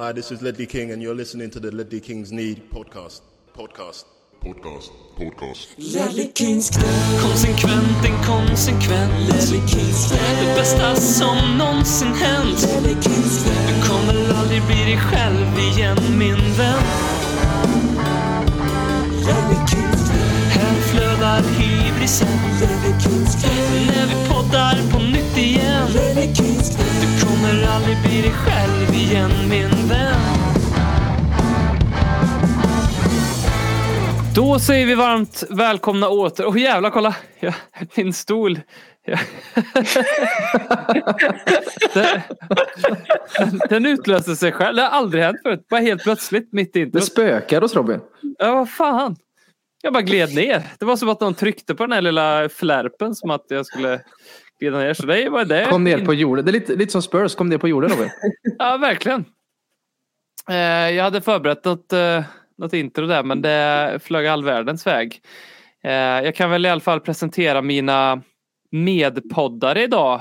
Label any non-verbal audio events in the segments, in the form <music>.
Hi, this is Ledley King, and you're listening to the Ledley Kings Need podcast. Podcast. Podcast. Podcast. Ledley Kings knä, Konsekvent, inkonsekvent Ledley Kings knä, Det bästa som någonsin hänt. Ledley Kings knä, Du kommer aldrig bli dig själv igen min vän. Ledley Kings knä, Här flödar hybrisen. Ledley Kings knä, När vi poddar på nytt igen. Ledley Kings knä, kommer aldrig bli dig själv igen min vän Då säger vi varmt välkomna åter. Åh jävlar kolla! Ja, min stol. Ja. <laughs> den, den utlöste sig själv. Det har aldrig hänt förut. Bara helt plötsligt mitt i Det spökar hos Robin. Ja vad fan. Jag bara gled ner. Det var som att någon tryckte på den här lilla flärpen som att jag skulle glida ner. Så det var det. Kom ner på jorden. Det är lite, lite som Spurs, kom ner på jorden Robin. <laughs> Ja, verkligen. Eh, jag hade förberett något, eh, något intro där men det flög all världens väg. Eh, jag kan väl i alla fall presentera mina medpoddare idag.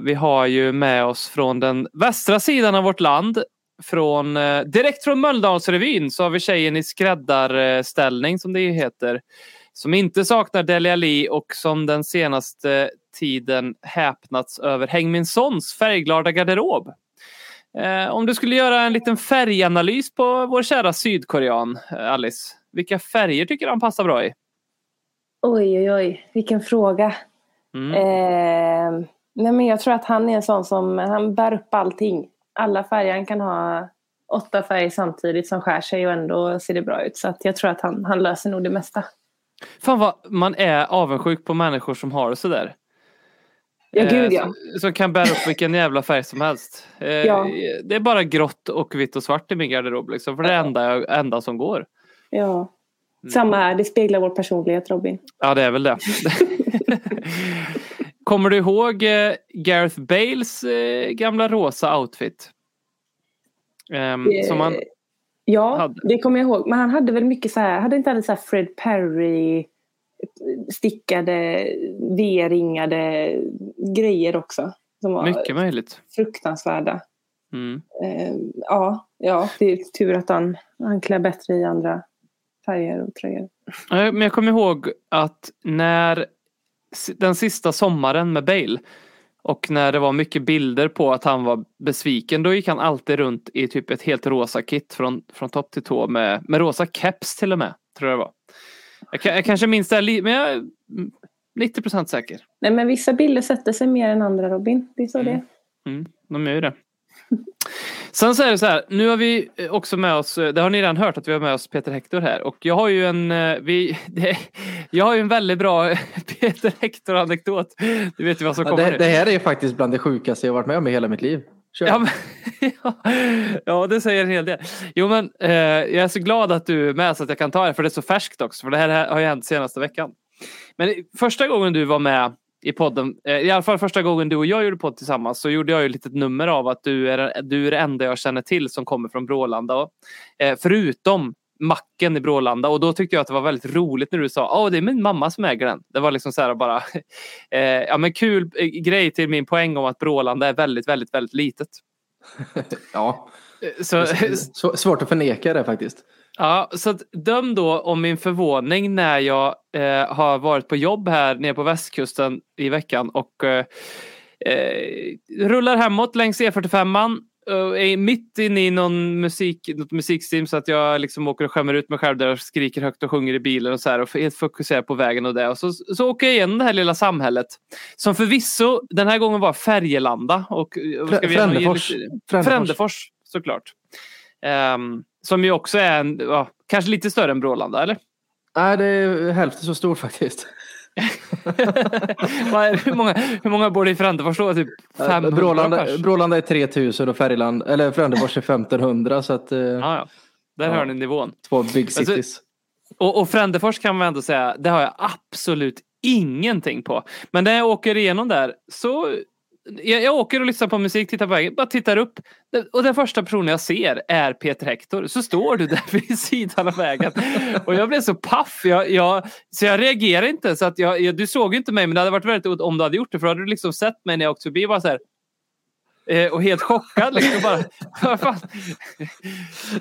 Vi har ju med oss från den västra sidan av vårt land. Från, direkt från Mölndalsrevyn så har vi tjejen i skräddarställning som det heter. Som inte saknar Deli Ali och som den senaste tiden häpnats över Häng min sons färgglada garderob. Eh, om du skulle göra en liten färganalys på vår kära sydkorean, eh, Alice. Vilka färger tycker du han passar bra i? Oj, oj, oj. Vilken fråga. Mm. Eh, nej, men jag tror att han är en sån som han bär upp allting. Alla färger. Han kan ha åtta färger samtidigt som skär sig och ändå ser det bra ut. Så att jag tror att han, han löser nog det mesta. Fan vad man är avundsjuk på människor som har det sådär. Ja, Eh, gud ja. Som, som kan bära upp vilken jävla färg som helst. Eh, Ja. Det är bara grått och vitt och svart i min garderob. Liksom, för det är det enda, enda som går. ja. Samma här. Det speglar vår personlighet, Robin. Ja, det är väl det. <laughs> Kommer du ihåg eh, Gareth Bales eh, gamla rosa outfit? Ehm, som han, Eh, Ja, hade. det kommer jag ihåg. Men han hade väl mycket så här. Hade inte han så här Fred Perry stickade, V-ringade grejer också? Som var mycket möjligt. fruktansvärda. Mm. Eh, ja, ja, det är tur att han, han klär bättre i andra färger och tröjor. Men jag kommer ihåg att när den sista sommaren med Bale och när det var mycket bilder på att han var besviken då gick han alltid runt i typ ett helt rosa kit från, från topp till tå med, med rosa keps till och med. Tror jag det var. Jag, jag kanske minns det här men jag är mm, 90 procent säker. Nej, men vissa bilder sätter sig mer än andra, Robin. Det är så det är. Mm, de gör ju det. Sen så är det så här, nu har vi också med oss, det har ni redan hört att vi har med oss Peter Hector här och jag har ju en, eh, vi, <laughs> det, jag har ju en väldigt bra <laughs> Peter Hector anekdot. Du vet ju vad som Ja, kommer det, nu. det här är faktiskt bland det sjukaste jag varit med om i hela mitt liv. Ja, men, ja, <laughs> ja, det säger en hel del. Jo, men eh, jag är så glad att du är med så att jag kan ta det, för det är så färskt också. För det här har ju hänt senaste veckan. Men första gången du var med i podden, eh, i alla fall första gången du och jag gjorde podd tillsammans, så gjorde jag ju ett litet nummer av att du är, du är det enda jag känner till som kommer från Brålanda. Eh, förutom macken i Brålanda och då tyckte jag att det var väldigt roligt när du sa åh det är min mamma som äger den. Det var liksom så här bara <laughs> eh, ja men kul eh, grej till min poäng om att Brålanda är väldigt väldigt väldigt litet. <laughs> Ja. Så, Sv- Svårt att förneka det faktiskt. ja, så att döm då om min förvåning när jag eh, har varit på jobb här nere på västkusten i veckan och eh, eh, rullar hemåt längs E45an. Och är mitt inne i någon musik, något musikstim så att jag liksom åker och skämmer ut mig själv där och skriker högt och sjunger i bilen och så här och helt fokuserar på vägen och det. Och så, så åker jag igenom det här lilla samhället som förvisso den här gången var Färgelanda och eh, ska vi Frändefors. lite- såklart. Ehm, som ju också är en, ja, kanske lite större än Brålanda eller? Nej, det är hälften så stor faktiskt. <laughs> Hur, många, hur många bor det i Frändefors då? Typ 500 Brålanda? Brålanda är 3000 och Färgland, eller Frändefors är 1500 så att eh, Ja, ja. Där Ja. hör ni nivån. två big Alltså, cities. Och, och Frändefors kan man ändå säga, det har jag absolut ingenting på. Men när jag åker igenom där så jag, jag åker och lyssnar på musik, tittar på vägen, bara tittar upp och den första personen jag ser är Peter Hector. Så står du där <laughs> vid sidan av vägen. Och jag blev så paff. Jag, jag, så jag reagerar inte. Så att jag, du såg inte mig men det hade varit väldigt om du hade gjort det för då hade du liksom sett mig när jag åkte förbi. Bara så här, eh, och helt chockad. Liksom, bara, <laughs> vad fan?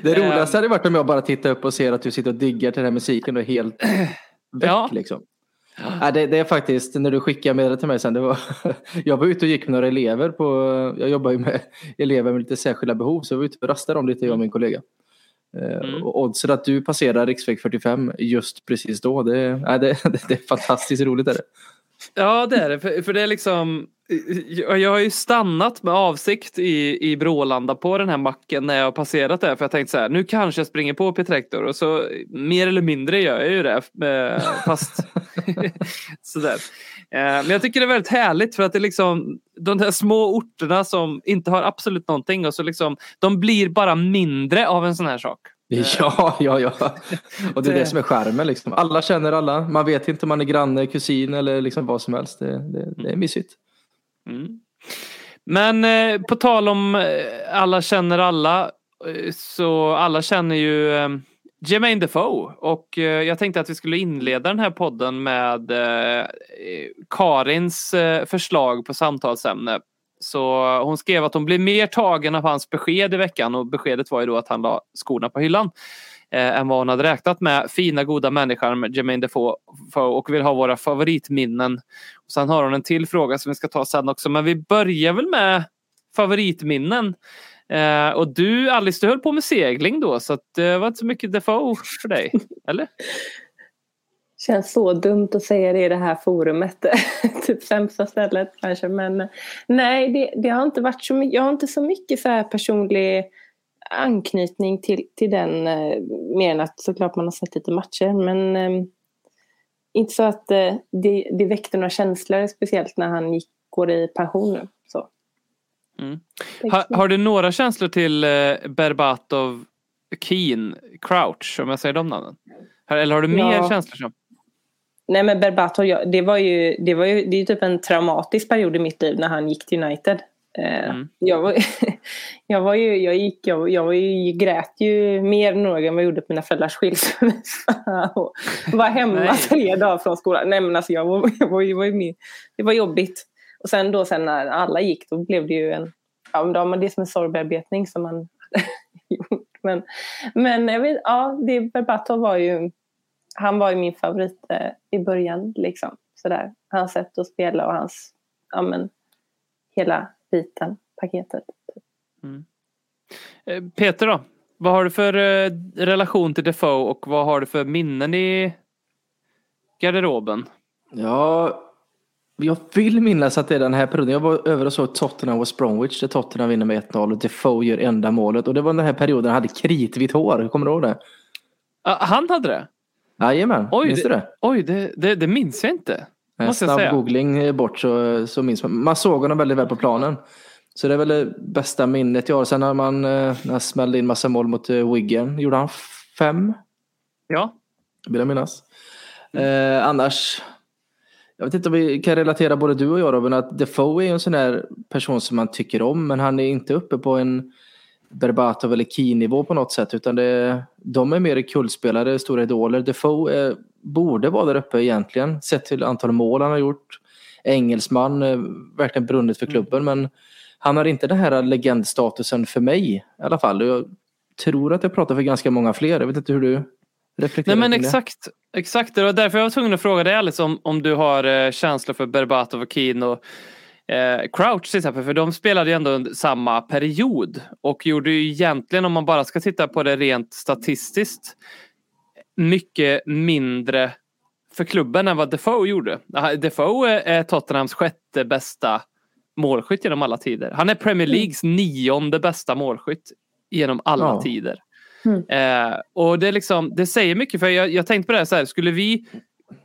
Det Ehm. roligaste hade varit om jag bara tittar upp och ser att du sitter och diggar till den här musiken och är helt <clears throat> väck Ja. liksom. Ja, det, det är faktiskt, när du skickade meddelandet till mig sen, det var, <laughs> jag var ute och gick med några elever på, jag jobbar ju med elever med lite särskilda behov så jag var ute och rastade dem lite jag och min kollega. Eh, Mm. Och oddsen att du passerar riksväg 45 just precis då, det, ja, <laughs> det, det är fantastiskt roligt. Är det. Ja, det är det. För, för det är liksom... Jag har ju stannat med avsikt i, i Brålanda på den här macken när jag har passerat där. För jag tänkte så här, nu kanske jag springer på Petrektor. Och så mer eller mindre gör jag ju det. Eh, fast <laughs> sådär. Eh, men jag tycker det är väldigt härligt för att det är liksom de där små orterna som inte har absolut någonting och så liksom de blir bara mindre av en sån här sak. <laughs> Ja, ja, ja. Och det är Det- som är skärmen. Liksom. Alla känner alla. Man vet inte om man är granne, kusin eller liksom vad som helst. Det, det, det är mysigt. Mm. Men eh, på tal om eh, alla känner alla. eh, Så alla känner ju eh, Jermaine Defoe. Och eh, jag tänkte att vi skulle inleda den här podden med eh, Karins eh, förslag på samtalsämne. Så hon skrev att hon blev mer tagen av hans besked i veckan och beskedet var ju då att han la skorna på hyllan. Eh, än vad hon hade räknat med. Fina goda människan med Jermaine Defoe och vill ha våra favoritminnen. Och sen har hon en till fråga som vi ska ta sen också. Men vi börjar väl med favoritminnen. Eh, och du Alice, du höll på med segling då så att det var inte så mycket Defoe för dig. <laughs> Eller? Känns så dumt att säga det i det här forumet. <laughs> typ sämsta stället kanske. Men nej, det, det har inte varit så mycket. Jag har inte så mycket så personlig anknytning till, till den. Eh, mer än att såklart man har sett lite matcher. Men eh, inte så att eh, det, det väckte några känslor. Speciellt när han gick, går i pension nu. Så. Mm. Ha, har du några känslor till Berbatov, Keen, Crouch om jag säger de namnen? Eller har du mer Ja. känslor? Nej men Berbatov, jag- det var ju, det var ju, det är typ en traumatisk period i mitt liv när han gick till United. Eh, Mm. Jag, var, <laughs> jag var ju, jag gick, jag, jag var ju, grät ju mer än några än vad jag gjorde på mina föräldrars skilsmässa. <laughs> Och var hemma tre dagar från skolan. Nej men alltså jag var, jag var, jag var ju. Det var jobbigt. Och sen då sen när alla gick då blev det ju en, ja men då har man det som en sorgbearbetning som man <laughs> gjort. Men, men jag vet, ja, det, Berbatov var ju, han var ju min favorit eh, i början liksom. Sådär. Hans sätt att spela och hans, ja men, hela biten, paketet. Eh, Peter då? Vad har du för eh, relation till Defoe och vad har du för minnen i garderoben? Ja, jag vill minnas att det är den här perioden. Jag var över och såg Tottenham West Bromwich där Tottenham vinner med 1-0 och Defoe gör enda målet. Och det var den här perioden han hade kritvitt hår. Kommer du ihåg det? Ah, han hade det? Jajamän, Oj, minns du det? Oj, det, det, det minns jag inte. En Måste jag snabb säga. googling eh, bort så, så minns man. Man såg honom väldigt väl på planen. Så det är väl det bästa minnet jag har. Sen när man eh, när smällde in massa mål mot eh, Wigan. Gjorde han fem? Ja. Vill jag minnas. Eh, annars. Jag vet inte om vi kan relatera både du och jag Robin. Att Defoe är en sån där person som man tycker om. Men han är inte uppe på en Berbatov eller Key-nivå på något sätt. Utan det, de är mer kullspelare, stora idoler. Defoe eh, borde vara där uppe egentligen. Sett till antal mål han har gjort. Engelsman, eh, verkligen brunnit för klubben. Men han har inte den här legendstatusen för mig i alla fall. Jag tror att jag pratar för ganska många fler. Jag vet inte hur du reflekterar Nej men kring det. exakt. Exakt, det var därför jag var tvungen att fråga dig Alice om, om du har eh, känslor för Berbatov och Keane och eh, Crouch till exempel. För de spelade ju ändå under samma period. Och gjorde ju egentligen, om man bara ska titta på det rent statistiskt, mycket mindre för klubben än vad Defoe gjorde. Ah, Defoe är- är Tottenhams sjätte bästa målskytt genom alla tider. Han är Premier Leagues nionde bästa målskytt genom alla Ja. tider. Mm. Eh, och det, är liksom, det säger mycket för jag, jag tänkte på det här, så här skulle vi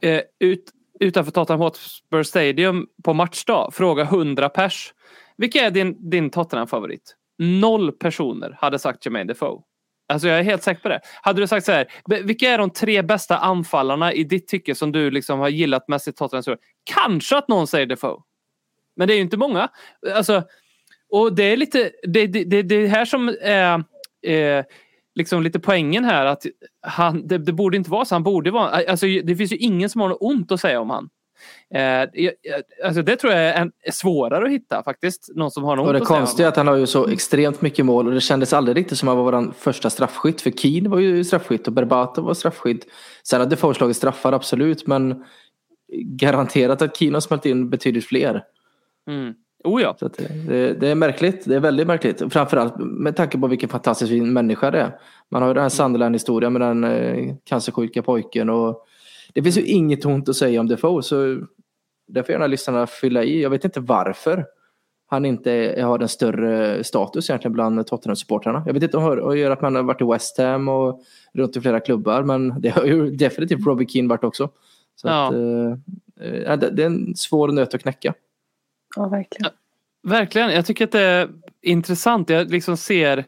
eh, ut, utanför Tottenham Hotspur Stadium på matchdag fråga 100 pers. Vilka är din, din Tottenham-favorit? Noll personer hade sagt Jermaine Defoe. Alltså jag är helt säker på det. Hade du sagt så här, vilka är de tre bästa anfallarna i ditt tycke som du liksom har gillat mest i Tottenham? Kanske att någon säger Defoe. Men det är ju inte många. Alltså, och det är lite, det, det, det, det här som är eh, eh liksom lite poängen här att han, det, det borde inte vara så. Han borde vara, alltså det finns ju ingen som har något ont att säga om han. Eh, alltså det tror jag är, en, är svårare att hitta faktiskt. Någon som har något Och det konstiga är att han har ju så extremt mycket mål och det kändes aldrig riktigt som att han var vår första straffskytt. För Keane var ju straffskytt och Berbatov var straffskytt. Sen hade slagit straffar absolut men garanterat att Keane har smält in betydligt fler. Mm. Oh ja. Det, det, är märkligt. Det är väldigt märkligt. Framförallt med tanke på vilken fantastisk fin människa det är. Man har ju den här Sunderland-historien med den eh, cancersjuka pojken. Och det finns ju inget ont att säga om Defoe. Så där får gärna lyssnarna fylla i. Jag vet inte varför han inte har en större status egentligen bland Tottenham-supportrarna. Jag vet inte om det har att man har varit i West Ham och runt i flera klubbar. Men det har ju definitivt Robbie Keane varit också. Så Ja. att, eh, eh, det är en svår nöt att knäcka. Ja, verkligen. Verkligen. Jag tycker att det är intressant. Jag liksom ser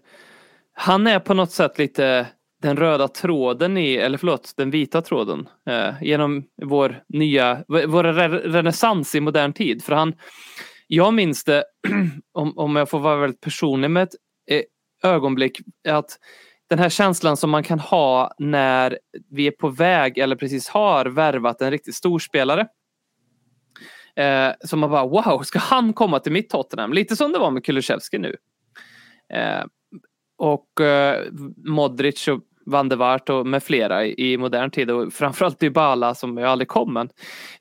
han är på något sätt lite den röda tråden i, eller förlåt, den vita tråden eh, genom vår nya, vår renässans i modern tid. För han, jag minns det, <clears throat> om, om jag får vara väldigt personlig med ett eh, ögonblick, att den här känslan som man kan ha när vi är på väg eller precis har värvat en riktigt stor spelare. Eh, så man bara wow, ska han komma till mitt Tottenham? Lite som det var med Kulusevski nu. Eh, och eh, Modric och Van der Waart och med flera i, i modern tid och framförallt Dybala som ju aldrig kom. Men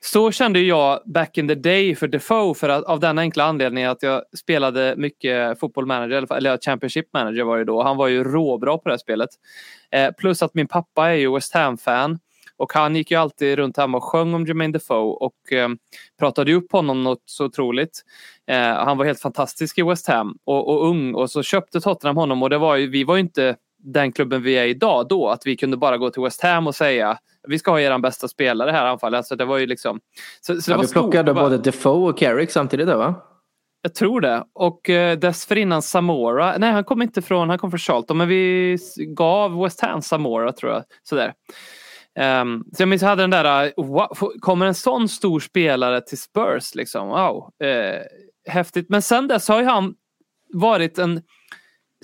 så kände jag back in the day för Defoe för att, av denna enkla anledning att jag spelade mycket fotboll manager, eller- eller Championship manager var det då. Han var ju råbra på det här spelet. Eh, plus att min pappa är ju West Ham-fan och han gick ju alltid runt hemma och sjöng om Jermaine Defoe och eh, pratade upp honom något så otroligt. Eh, han var helt fantastisk i West Ham och, och ung och så köpte Tottenham honom och det var ju, vi var ju inte den klubben vi är idag då att vi kunde bara gå till West Ham och säga vi ska ha er bästa spelare här i anfallet. Alltså det var ju liksom så, så Ja, vi plockade var- både Defoe och Carrick samtidigt där va? jag tror det. Och eh, dessförinnan Samora. Nej, han kom inte från, han kom från Charlton. Men vi gav West Ham Samora tror jag. Sådär. Um, så jag minns jag hade den där, äh, wow, kommer en sån stor spelare till Spurs liksom? Wow. Eh, häftigt. Men sen dess har ju han varit en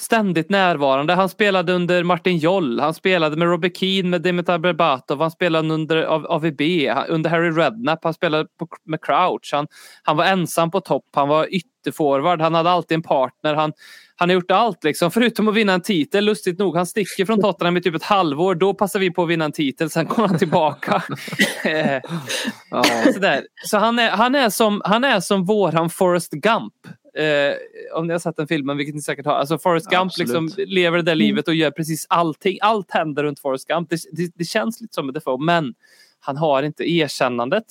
ständigt närvarande. Han spelade under Martin Joll, han spelade med Robbie Keane, med Dimitar Berbatov, han spelade under AVB, under Harry Redknapp, han spelade på, med Crouch. Han, han var ensam på topp, han var ytterforward, han hade alltid en partner. Han, han har gjort allt liksom, förutom att vinna en titel. Lustigt nog, han sticker från Tottenham i typ ett halvår. Då passar vi på att vinna en titel, sen kommer han tillbaka. <laughs> <laughs> Ja. Sådär. Så han är, han, är som, han är som våran Forrest Gump. Eh, om ni har sett den filmen, vilket ni säkert har. Alltså Forrest Gump Absolut. liksom lever det där livet och gör precis allting. Allt händer runt Forrest Gump. Det, det, det känns lite som en Defoe, men han har inte erkännandet.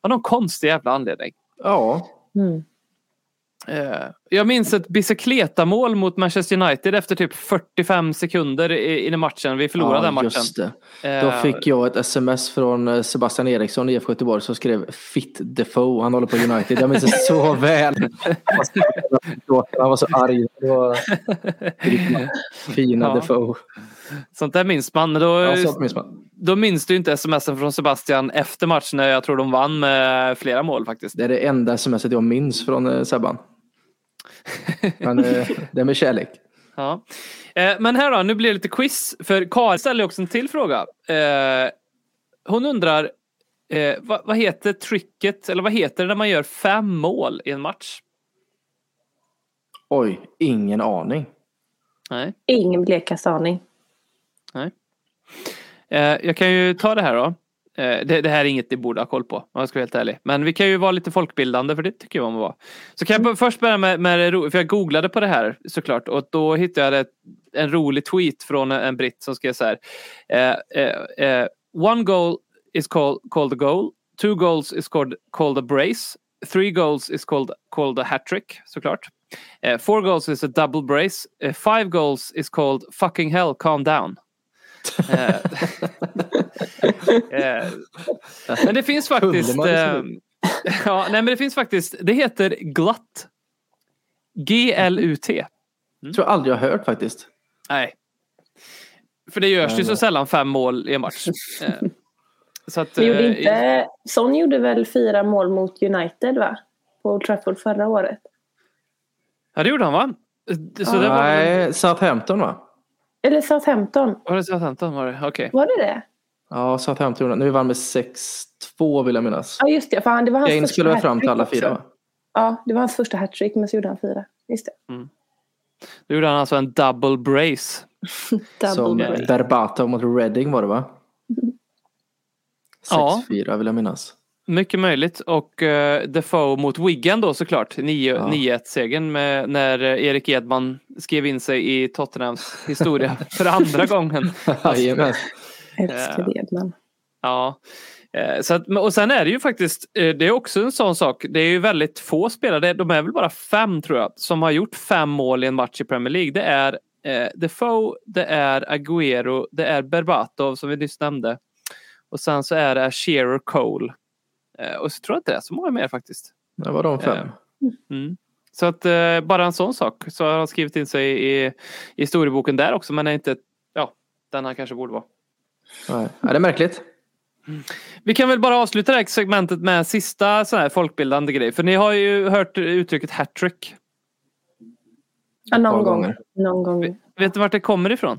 Av någon konstig jävla anledning. ja. Mm. Eh, jag minns ett bicicleta-mål mot Manchester United efter typ 45 sekunder i, i matchen. Vi förlorade ja, den matchen. just det. Då Eh, fick jag ett sms från eh, Sebastian Eriksson i IFK Göteborg som skrev Fit Defoe. Han håller på United. Jag minns det så väl. Han var så arg. Det var fina Ja. Defoe. Sånt där minns man. Men då, Ja, sånt minns man. då minns du inte smsen från Sebastian efter matchen när jag tror de vann med flera mål faktiskt. Det är det enda smset jag minns från Sebban. Men eh, det är med kärlek. Ja. Eh, men här då, nu blir det lite quiz. För Karin ställer också en till fråga. Eh, hon undrar eh, vad, vad heter tricket, eller vad heter det när man gör fem mål i en match? Oj, ingen aning. Nej. Ingen blekaste aning. Eh, jag kan ju ta det här då. Eh, det, det här är inget ni borde ha koll på om jag ska vara helt ärlig. Men vi kan ju vara lite folkbildande för det tycker jag om att vara. Så kan jag först börja med, med för jag googlade på det här såklart och då hittade jag en rolig tweet från en britt som skrev så här. Eh, eh, eh, One goal is called, called a goal. Two goals is called, called a brace. Three goals is called, called a hat trick såklart. Eh, four goals is a double brace. Eh, five goals is called fucking hell calm down. <laughs> Eh, <laughs> <laughs> men det finns faktiskt... Eh, <laughs> ja, nej, men det finns faktiskt... Det heter glatt. G-L-U-T. Jag tror aldrig jag har hört faktiskt. Nej. För det görs ju så nej. sällan fem mål i en match. <laughs> Eh, så att, gjorde eh, inte, Son gjorde väl fyra mål mot United va? På Old Trafford förra året. Ja, det gjorde han va? Så det var, Nej, Southampton va? Eller Southampton. var det Southampton? Var det? Okej. Var det det? Ja, Southampton. Nu vann med 6-2 vill jag minnas. Ja, just det. För han, det var hans Kane första skulle väl fram till alla hattrick fyra va? Ja, det var hans första hattrick, men så gjorde han fyra. Just det. Då gjorde han alltså en double brace. <laughs> Double Som break. Berbatov mot Reading var det va? 6-4 <laughs> Ja. vill jag minnas. Mycket möjligt. Och uh, Defoe mot Wigan då såklart. 9 Ja. 9-1-segern med- när eh, Erik Edman skrev in sig i Tottenhams historia <laughs> för andra gången. Jajamän. Älskar Edman. Ja. Eh, Så att, och sen är det ju faktiskt, eh, det är också en sån sak, det är ju väldigt få spelare, de är väl bara fem tror jag, som har gjort fem mål i en match i Premier League. Det är eh, Defoe, det är Agüero, det är Berbatov som vi nyss nämnde. Och sen så är det Shearer Cole. Eh, och så tror jag inte det är så många mer faktiskt. Det var de fem. Mm. Så att eh, bara en sån sak så har han skrivit in sig i, i historieboken där också men är inte, ja, den han kanske borde vara. Nej. Ja, det är märkligt. Vi kan väl bara avsluta det här segmentet med en sista sån här folkbildande grej. För ni har ju hört uttrycket hattrick. Ja, någon gång. gånger. Någon gång. Vet du vart det kommer ifrån?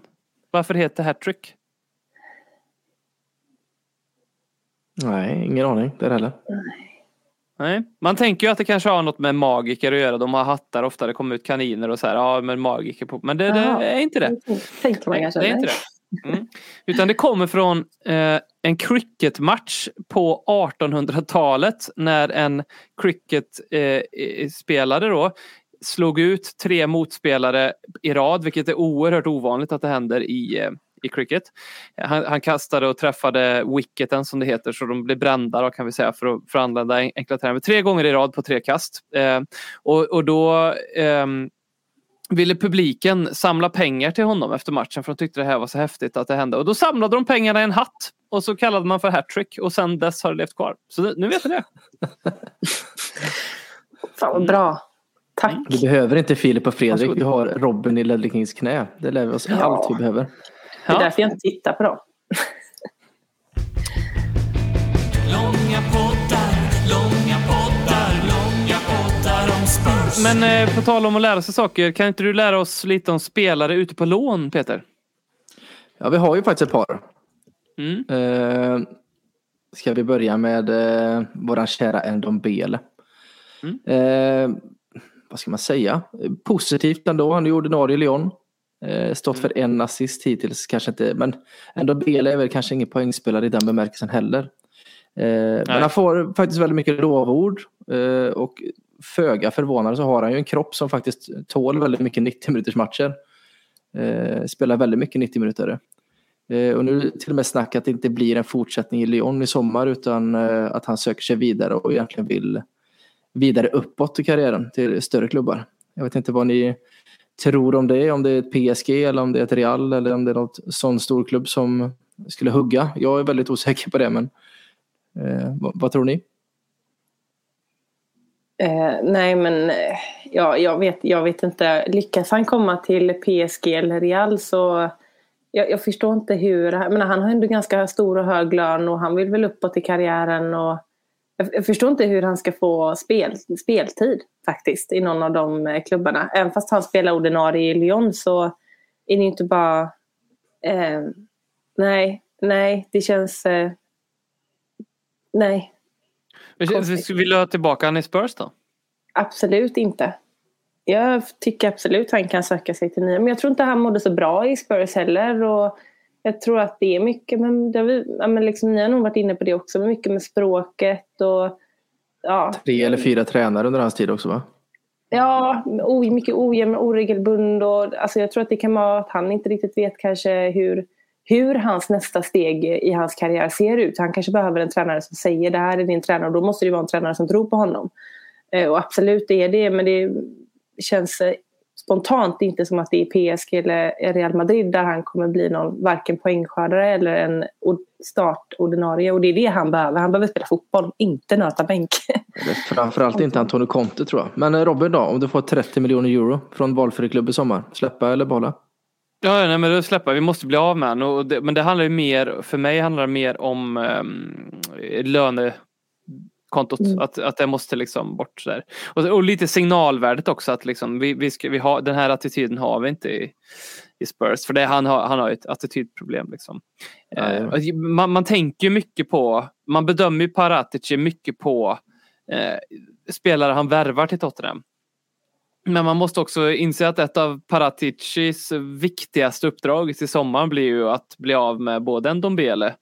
Varför det heter hattrick? Nej, ingen aning där heller. Nej. Man tänker ju att det kanske har något med magiker att göra. De har hattar ofta. Det kommer ut kaniner och så här. Ja, men magiker på. Men det, det är inte det. Tänker man Nej, kanske. det är inte det. Mm. Utan det kommer från eh, en cricketmatch på 1800-talet när en cricketspelare eh, då slog ut tre motspelare i rad, vilket är oerhört ovanligt att det händer i, eh, i cricket. Han, han kastade och träffade wicketen som det heter, så de blev brända då, kan vi säga för att, för att använda enkla termer. Tre gånger i rad på tre kast. Eh, och, och då ehm, ville publiken samla pengar till honom efter matchen för de tyckte det här var så häftigt att det hände. Och då samlade de pengarna i en hatt och så kallade man för hattrick och sen dess har det levt kvar. Så nu- nu vet ni det. <laughs> Fan vad bra. Tack. Vi behöver inte Filip och Fredrik. Vi har Robin i Ledley Kings knä. Det lär vi oss Ja. allt vi behöver. Det är Ja. därför jag inte tittar på dem. Men eh, på tal om att lära sig saker, kan inte du lära oss lite om spelare ute på lån Peter? Ja, vi har ju faktiskt ett par. Mm. Eh, ska vi börja med eh, våran kära Endon Bele. Mm. Eh, vad ska man säga? Positivt ändå. Han är ordinarie i Lyon. Eh, stått för en assist hittills, kanske inte. Men ändå Bele är väl kanske ingen poängspelare i den bemärkelsen heller. Eh, men han får faktiskt väldigt mycket lovord. Eh, och föga förvånande så har han ju en kropp som faktiskt tål väldigt mycket 90 minuters matcher. Eh, spelar väldigt mycket 90 minuter. Eh, och nu till och med snack att det inte blir en fortsättning i Lyon i sommar utan eh, att han söker sig vidare och egentligen vill vidare uppåt i karriären till större klubbar. Jag vet inte vad ni tror om det, om det är ett PSG eller om det är ett Real eller om det är något sån stor klubb som skulle hugga. Jag är väldigt osäker på det men eh, vad, vad tror ni? Eh, nej, men eh, ja, jag, vet, jag vet inte. Lyckas han komma till PSG eller Real så jag, jag förstår inte hur. Men han har ändå ganska stor och hög lön och han vill väl uppåt i karriären. Och jag, jag förstår inte hur han ska få spel, speltid faktiskt i någon av de eh, klubbarna. Även fast han spelar ordinarie i Lyon så är det ju inte bara... Eh, nej, nej, det känns... Eh, nej, Konstigt. Vill du ha tillbaka han i Spurs då? Absolut inte. Jag tycker absolut han kan söka sig till nya. Men jag tror inte han mådde så bra i Spurs heller. Och jag tror att det är mycket, men, det har vi, ja, men liksom, ni har nog varit inne på det också, mycket med språket och ja, Tre eller fyra tränare under hans tid också va? ja mycket ojämn, oregelbund och alltså, jag tror att det kan vara att han inte riktigt vet kanske hur, hur hans nästa steg i hans karriär ser ut. Han kanske behöver en tränare som säger det här är din tränare och då måste det vara en tränare som tror på honom. Eh, och absolut det är det, men det känns eh, spontant inte som att det är PSG eller Real Madrid där han kommer bli någon varken poängskördare eller en startordinarie. Och det är det han behöver. Han behöver spela fotboll, inte nöta bänk. <laughs> Framförallt inte Antonio Conte tror jag. Men eh, Robin då, om du får 30 miljoner euro från valfri klubb i sommar, släppa eller behålla? Ja, nej, men då släpper vi. måste bli av med honom. Men det handlar ju mer, för mig handlar det mer om um, kontot. Mm. Att, att det måste liksom bort där. Och, och lite signalvärdet också att liksom vi, vi ska, vi har, den här attityden har vi inte i, i Spurs. För det, han, har, han har ett attitydproblem. Liksom. Eh, och man, man tänker mycket på, man bedömer ju Paratici mycket på eh, spelare han värvar till Tottenham. Men man måste också inse att ett av Paraticis viktigaste uppdrag till sommaren blir ju att bli av med både en Dombele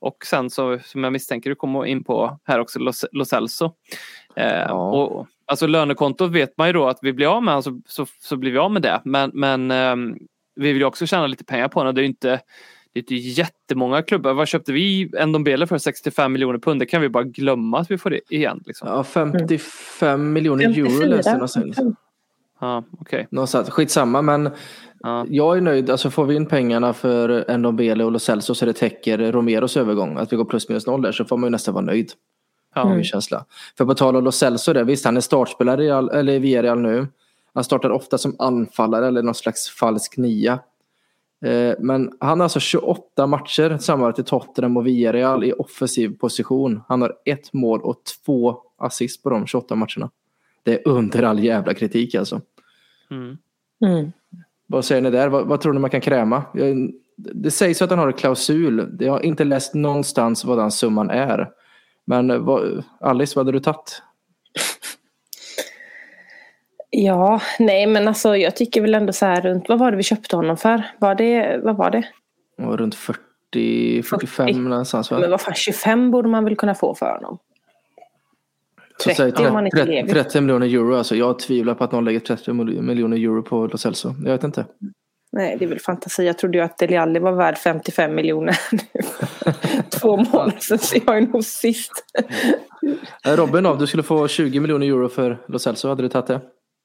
och sen så som jag misstänker du kommer in på här också Los, Lo Celso. Eh, Ja. och, alltså lönekontot vet man ju då att vi blir av med så, så, så blir vi av med det. Men, men ehm, vi vill ju också tjäna lite pengar på honom. Det är ju inte, det är inte jättemånga klubbar. Vad köpte vi en Dombele för 65 miljoner pund? Det kan vi bara glömma att vi får det igen. Liksom. Ja, 55 miljoner euro 54. läste jag. Ja, okej. Någonstans. Skitsamma men Ja. jag är nöjd. Alltså får vi in pengarna för Ndombele och Lo Celso så det täcker Romeros övergång. Att vi går plus minus noll där så får man ju nästan vara nöjd. Ja. Min känsla. För på tal om Lo Celso där, visst han är startspelare i, Al- eller i Villarreal nu. Han startar ofta som anfallare eller någon slags falsk nia. Eh, Men han har alltså 28 matcher sammanlagt i Tottenham och Villarreal i offensiv position. Han har ett mål och två assist på de 28 matcherna. Det är under all jävla kritik alltså. Mm. Mm. Vad säger ni där? Vad, vad tror ni man kan kräma? Det sägs att han har en klausul. Jag har inte läst någonstans vad den summan är. Men vad, Alice, vad hade du tagit? Ja, nej men alltså jag tycker väl ändå så här runt, vad var det vi köpte honom för? Var det, vad var det? Och Runt 40, 45 40. någonstans va? Men vad fan, 25 borde man väl kunna få för honom? Så säg 30 om man inte 30, lever. 30 miljoner euro alltså. Jag tvivlar på att någon lägger 30 mil- miljoner euro på Lo Celso. Jag vet inte. Nej, det är väl fantasi. Jag trodde ju att Dele Alli var värd 55 miljoner. <laughs> Två månader sedan, så jag är nog sist. Eh, Robin då, du skulle få 20 miljoner euro för Lo Celso. Hade du tagit det?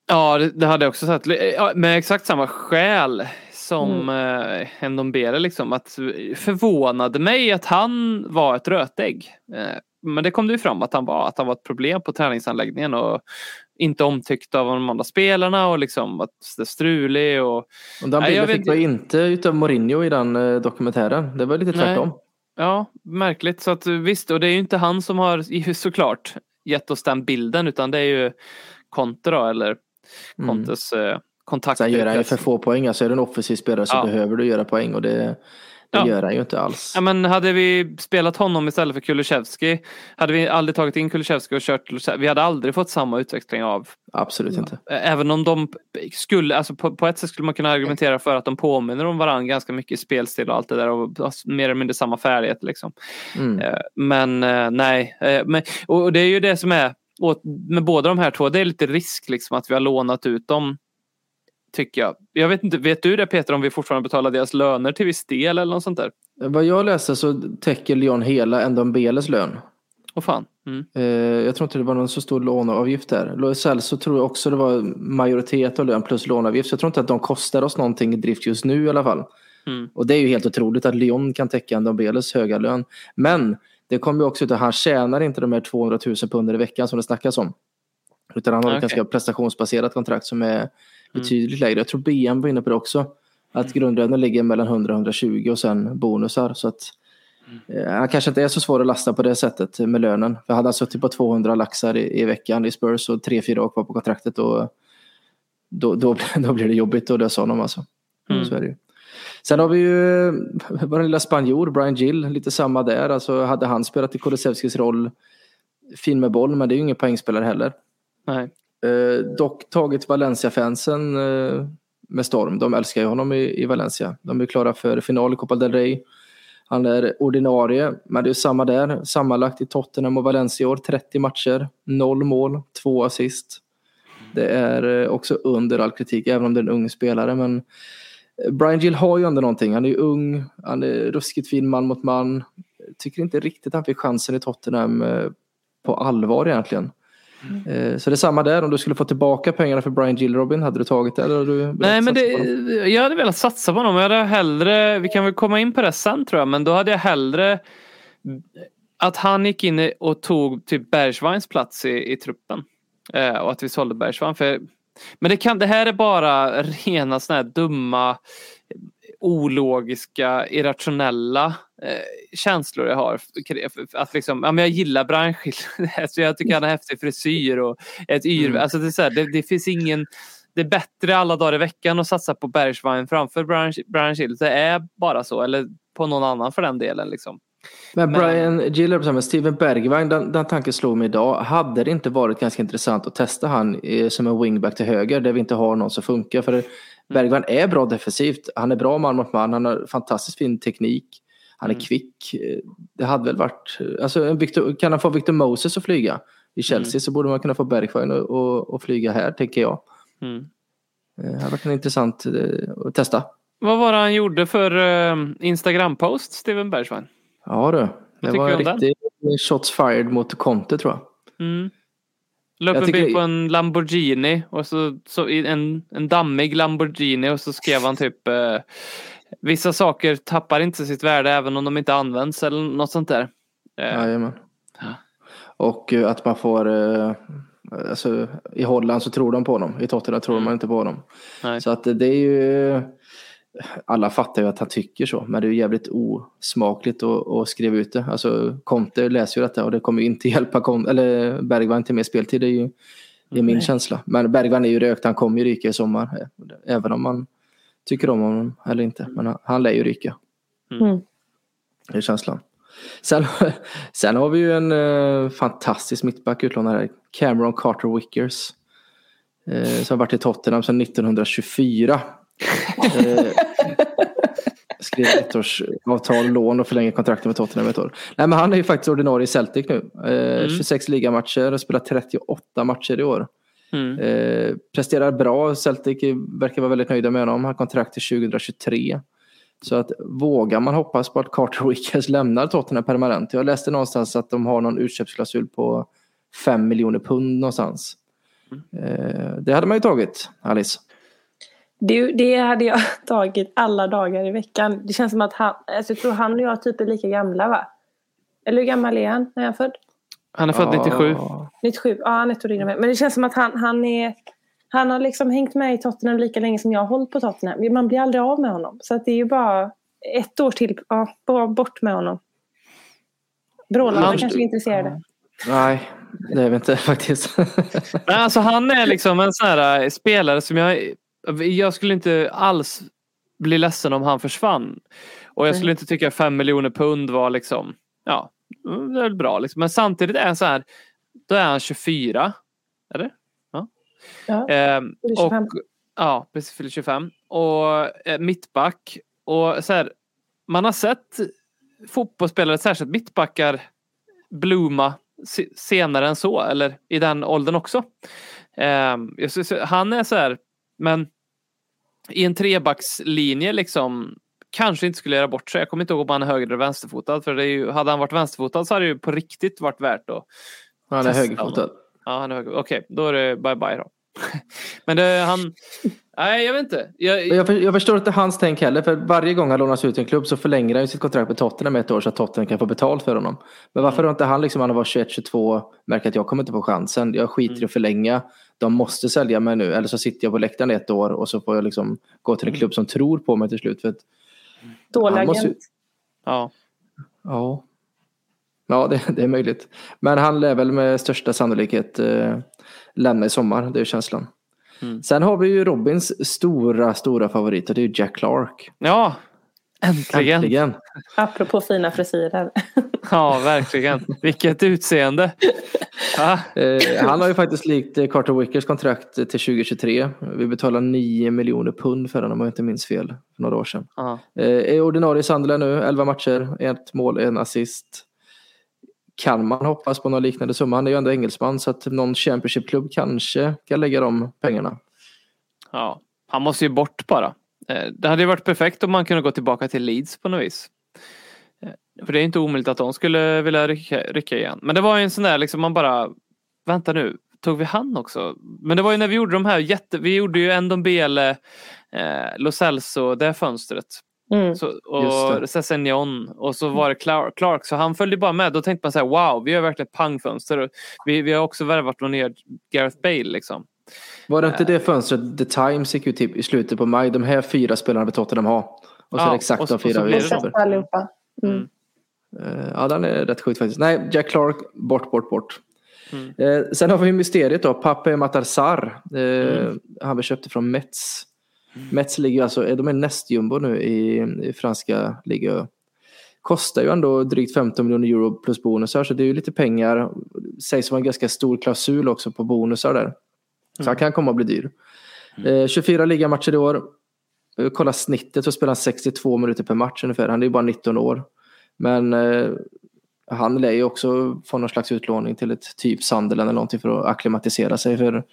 Ja, det, hade jag också sagt. Ja, Med exakt samma skäl som mm. eh, Ndombele. Liksom, att förvånade mig att han var ett rötägg. Eh, men det kom det ju fram att han var. Att han var ett problem på träningsanläggningen och inte omtyckt av de andra spelarna och liksom att det strulig. Och, Och den Nej, bilden fick vet- vi inte utav Mourinho i den eh, dokumentären. Det var lite Nej. tvärtom. ja, märkligt. Så att visst, och det är ju inte han som har <laughs> såklart gett oss den bilden utan det är ju Conte då eller Contes eh, kontakter. Sen gör han ju för få poäng. Alltså är du en offensiv spelare så Ja. behöver du göra poäng och det, det Ja. gör han ju inte alls. Ja, men hade vi spelat honom istället för Kulusevski hade vi aldrig tagit in Kulusevski och kört. Vi hade aldrig fått samma utveckling av Absolut inte. Även om de skulle, alltså på, på ett sätt skulle man kunna argumentera för att de påminner om varandra ganska mycket i spelstil och allt det där och mer eller mindre samma färdighet liksom. Mm. Men nej, men, och det är ju det som är med båda de här två, det är lite risk liksom att vi har lånat ut dem. Tycker jag. Jag vet inte, vet du det Peter om vi fortfarande betalar deras löner till viss del eller något sånt där? Vad jag läste så täcker Lyon hela Ndombeles lön. Åh fan. Mm. Eh, jag tror inte det var någon så stor låneavgift där. Lo Celso tror jag också det var majoritet av lön plus låneavgift. Så jag tror inte att de kostar oss någonting i drift just nu i alla fall. Mm. Och det är ju helt otroligt att Lyon kan täcka Ndombeles höga lön. Men det kommer ju också ut att han tjänar inte de här 200 000 pund i veckan som det snackas om. Utan han har ett Okej. ganska prestationsbaserat kontrakt som är betydligt lägre. Jag tror BM var inne på det också. Att grundlönen ligger mellan 100 och 120 och sen bonusar. Så att, eh, han kanske inte är så svår att lasta på det sättet med lönen. För hade han suttit på 200 laxar i, i veckan i Spurs och 3-4 år kvar på kontraktet då, då, då, <laughs> då blir det jobbigt att lösa honom alltså. Mm. Så är det ju. Sen har vi ju vår lilla spanjor, Brian Gill, lite samma där. Alltså hade han spelat i Kulusevskis roll, fin med boll, men det är ju ingen poängspelare heller. Nej. Eh, dock tagit Valencia-fansen eh, med storm. De älskar ju honom i, i Valencia. De är klara för final i Copa del Rey. Han är ordinarie, men det är samma där. Sammanlagt i Tottenham och Valencia i år, 30 matcher, noll mål, två assist. Det är eh, också under all kritik, även om det är en ung spelare. Men eh, Brian Gill har ju ändå någonting. Han är ung, han är ruskigt fin man mot man. Tycker inte riktigt han fick chansen i Tottenham eh, på allvar egentligen. Eh, Så det är samma där, om du skulle få tillbaka pengarna för Brian Gill Robin, hade du tagit det? Eller du Nej men det, jag hade velat satsa på honom. Jag hade hellre, vi kan väl komma in på det sen tror jag, men då hade jag hellre att han gick in och tog typ Bergwajns plats i, i truppen. Eh, och att vi sålde. För, men det, kan, det här är bara <laughs> rena såna här dumma ologiska, irrationella eh, känslor jag har. Att liksom, ja, men jag gillar Branschil. <laughs> alltså jag tycker han har häftig frisyr och ett yr. Mm. Alltså det, är så här, det, det finns ingen det är bättre alla dagar i veckan att satsa på Bergschwein framför Branschil. Det är bara så. Eller på någon annan för den delen. Liksom. Men Brian Giller, med Steven Bergwijn, den, den tanken slog mig idag. Hade det inte varit ganska intressant att testa han eh, som en wingback till höger där vi inte har någon som funkar? För Bergwijn är bra defensivt. Han är bra man mot man. Han har fantastiskt fin teknik. Han är Mm. kvick. Det hade väl varit... Alltså, Victor, kan han få Victor Moses att flyga i Chelsea så borde man kunna få Bergwijn att, flyga här, tänker jag. Mm. Eh, Det hade varit intressant eh, att testa. Vad var det han gjorde för eh, Instagram-post, Steven Bergschwein? Ja du. Det var en riktig shots fired mot Conte tror jag. Mm. La upp en bild på en Lamborghini och så, så en, en dammig Lamborghini och så skrev han typ eh, Vissa saker tappar inte sitt värde även om de inte används eller något sånt där. Eh, Jajamän. Ja. Och eh, att man får, eh, alltså i Holland så tror de på honom, i Tottenham tror man inte på honom. Nej. Så att det är ju, alla fattar ju att han tycker så, men det är ju jävligt osmakligt att, att skriva ut det. Alltså Conte läser ju detta och det kommer ju inte <laughs> hjälpa Con- eller Bergvall till mer speltid, det är ju det är min känsla. Men Bergvall är ju rökt, han kommer ju ryka i sommar, även om man tycker om honom eller inte. Men han, han lär ju ryka. Mm. Det är känslan. Sen, <laughs> sen har vi ju en eh, fantastisk mittback utlånad här. Cameron Carter Wickers. Eh, som har varit i Tottenham sedan 1924. Eh, skrev ett års avtal, lån och förlänger kontraktet med Tottenham ett år. Nej men han är ju faktiskt ordinarie i Celtic nu. Eh, 26 ligamatcher och spelat 38 matcher i år. Mm. Eh, presterar bra. Celtic verkar vara väldigt nöjda med honom. Han har kontrakt till 2023. Så att vågar man hoppas på att Carter Wickers lämnar Tottenham permanent. Jag läste någonstans att de har någon utköpsklausul på 5 miljoner pund någonstans. Eh, det hade man ju tagit, Alice. Det, det hade jag <laughs> tagit alla dagar i veckan. Det känns som att han, alltså jag tror han och jag typ är lika gamla va? Eller hur gammal är han? När är han född? Han är född 97. Ja, 97? Ja, han är ett år än mig. Men det känns som att han, han är... Han har liksom hängt med i Tottenham lika länge som jag har hållit på Tottenham. Man blir aldrig av med honom. Så att det är ju bara ett år till. Ja, bara bort med honom. Brålarna Han- kanske är intresserade. Nej, det är vi inte <laughs> faktiskt. Men alltså han är liksom en sån här eh, spelare som jag Jag skulle inte alls bli ledsen om han försvann. Och jag skulle inte tycka 5 miljoner pund var liksom Ja, det är väl bra liksom. Men samtidigt är han så här Då är han 24. Eller? Ja, Ehm, fyller och, 25. ja, precis. Fyller 25. Och eh, mittback. Och så här, man har sett fotbollsspelare, särskilt mittbackar, blomma se- senare än så. Eller i den åldern också. Ehm, han är så här, men i en trebackslinje liksom kanske inte skulle göra bort sig. Jag kommer inte ihåg om han är höger eller vänsterfotad. För det är ju, hade han varit vänsterfotad så hade det ju på riktigt varit värt att Han är Testa högerfotad. Ja, han är höger. Okej, då är det bye bye då. <laughs> Men det, han... Nej, jag vet inte. Jag, Jag, för, jag förstår inte hans tänk heller. För varje gång han lånas ut till en klubb så förlänger han ju sitt kontrakt med Tottenham ett år så att Tottenham kan få betalt för honom. Men varför har inte han, liksom, han var 21-22, märker att jag kommer inte få chansen. Jag skiter i att förlänga. De måste sälja mig nu. Eller så sitter jag på läktaren ett år och så får jag liksom gå till en klubb som tror på mig till slut. För att, Dålig han måste ju- agent. ja. ja, ja det, det är möjligt. Men han lär väl med största sannolikhet eh, lämna i sommar. Det är känslan. Mm. Sen har vi ju Robins stora, stora favorit och det är ju Jack Clark. ja, äntligen. Äntligen. Apropå fina frisyrer. Ja, verkligen. Vilket utseende. Ja, Eh, han har ju faktiskt likt eh, Carter Wickers kontrakt till 2023. Vi betalar 9 miljoner pund för honom om jag inte minns fel. För några år sedan. ja. Eh, är ordinarie i Sunderland nu, 11 matcher, ett mål, en assist. Kan man hoppas på någon liknande summa? Han är ju ändå engelsman så att någon Championship-klubb kanske kan lägga de pengarna. ja. Han måste ju bort bara. Eh, Det hade ju varit perfekt om man kunde gå tillbaka till Leeds på något vis. Eh, För det är inte omöjligt att de skulle vilja rycka, rycka igen. Men det var ju en sån där liksom man bara Vänta nu, tog vi han också? Men det var ju när vi gjorde de här jätte... Vi gjorde ju Ndombele, eh, Lo Celso, det fönstret. Mm. Så, och. Sessignon och så var det Clark, Clark. Så han följde bara med. Då tänkte man så här, wow, vi har verkligen ett pangfönster. Vi, vi har också värvat och ner Gareth Bale liksom. Var det inte det fönstret The Times gick ut i, i slutet på maj? De här fyra spelarna vill Tottenham ha. Och så Ja, är det exakt de fyra vi köper. Allihopa. Mm. Eh, Ja, den är rätt sjukt faktiskt. Nej, Jack Clark, bort, bort, bort. Mm. Eh, sen har vi mysteriet då, Pape Matarsar. Eh, Mm. Han vi köpte från Metz. Metz ligger alltså, eh, de är nästjumbo nu i, i franska liga. Kostar ju ändå drygt 15 miljoner euro plus bonusar, så det är ju lite pengar. Sägs vara en ganska stor klausul också på bonusar där. Så han kan komma att bli dyr. Eh, 24 ligamatcher i år. Eh, Kolla snittet så spelar han 62 minuter per match ungefär. Han är ju bara 19 år. Men eh, han lär ju också få någon slags utlåning till ett typ Sunderland eller någonting för att acklimatisera sig. För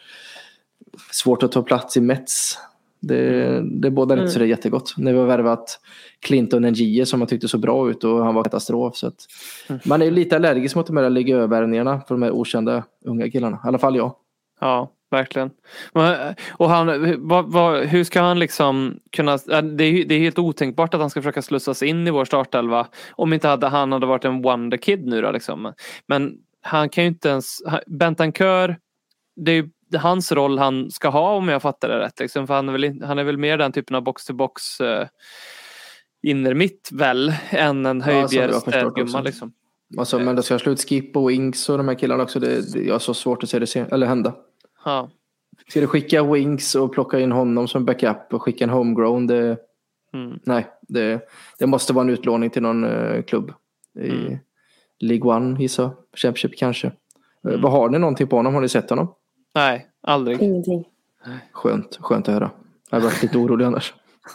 svårt att ta plats i Mets. Det, det bådar inte så det är jättegott. När vi har värvat Clinton Njie som man tyckte så bra ut och han var katastrof. Så att man är ju lite allergisk mot de här ligövärvningarna för de här okända unga killarna. I alla fall jag. Ja, verkligen. Men, Och han, vad, vad, hur ska han liksom kunna... äh, Det är, det är helt otänkbart att han ska försöka slussas in i vår startelva. Om inte hade, han hade varit en wonder kid nu då liksom. Men han kan ju inte ens... Bentancur, det är ju hans roll han ska ha om jag fattar det rätt. Liksom. För han, är väl, han är väl mer den typen av box-to-box uh, innermitt väl än en jag höjdbjärgsgumma också. liksom. Alltså, men det ska slut Skip och Wings och de här killarna också. Det, det, jag har så svårt att se det se, eller hända. Ja. Ska du skicka Wings och plocka in honom som backup och skicka en homegrown? Det, Mm. Nej, det, det måste vara en utlåning till någon eh, klubb. I Mm. League One gissar jag. Championship kanske. Eh, Vad har ni någonting på honom? Har ni sett honom? Nej, aldrig. Ingenting. Skönt, skönt att höra. Jag hade varit lite orolig annars. <laughs>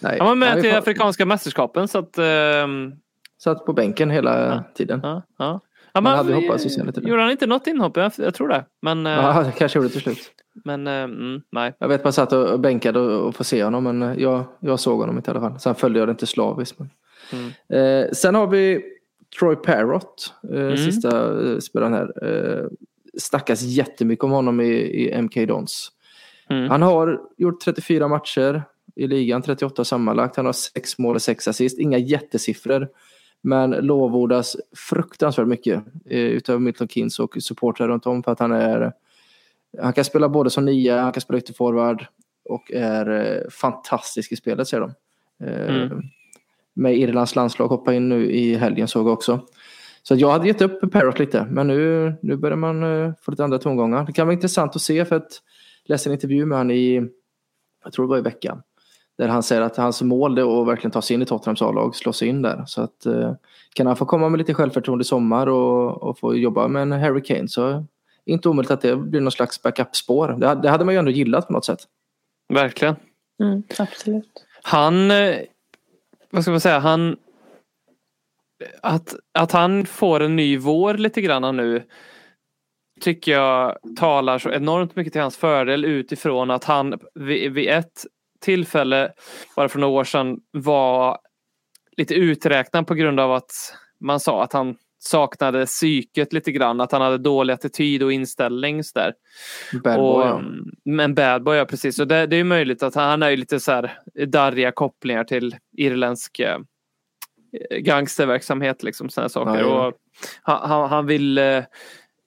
Nej, Han var med Nej, till får- Afrikanska mästerskapen så att... ehm, Satt på bänken hela tiden. ja, ja. Ja, Man hade hoppats att se lite. Gjorde han inte något inhopp? Jag, jag tror det. Men, eh, Ja, det kanske gjorde det till slut. men eh, mm, nej. Jag vet att man satt och bänkade och, och får se honom men eh, jag, jag såg honom inte i alla fall. Sen följde jag det inte slaviskt. Men. Mm. Eh, sen har vi Troy Parrott, eh, Mm. sista eh, spelaren här. Eh, snackas jättemycket om honom i, i MK Dons. Mm. Han har gjort 34 matcher i ligan, 38 sammanlagt. Han har 6 mål och 6 assist. Inga jättesiffror. Men lovordas fruktansvärt mycket eh, utav Milton Keynes och supportrar runt om för att han är han kan spela både som nia, han kan spela ytterforward och är eh, fantastisk i spelet säger de. Eh, Mm. Med Irlands landslag hoppa in nu i helgen såg jag också. Så jag hade gett upp Parrot lite men nu, nu börjar man eh, få lite andra tongångar. Det kan vara intressant att se för att jag läste en intervju med honom i, jag tror det var i veckan. Där han säger att hans mål är att verkligen ta sig in i Tottenhams A-lag, slå sig in där. Så att eh, kan han få komma med lite självförtroende i sommar och, och få jobba med en Harry Kane så inte omöjligt att det blir någon slags backup-spår. Det, hade- det hade man ju ändå gillat på något sätt. Verkligen. Mm, absolut. Han, eh, vad ska man säga, han att, att han får en ny vår lite grann nu tycker jag talar så enormt mycket till hans fördel utifrån att han vid, vid ett tillfälle, bara för några år sedan, var lite uträknad på grund av att man sa att han saknade psyket lite grann, att han hade dålig attityd och inställning. Så där. Bad Och, boy, ja. mm, Men bad boy, ja precis. Och det, det är möjligt att han har ju lite så här darriga kopplingar till irländsk eh, gangsterverksamhet. Liksom, här saker. Ja, ja. Och han, han, han vill... eh,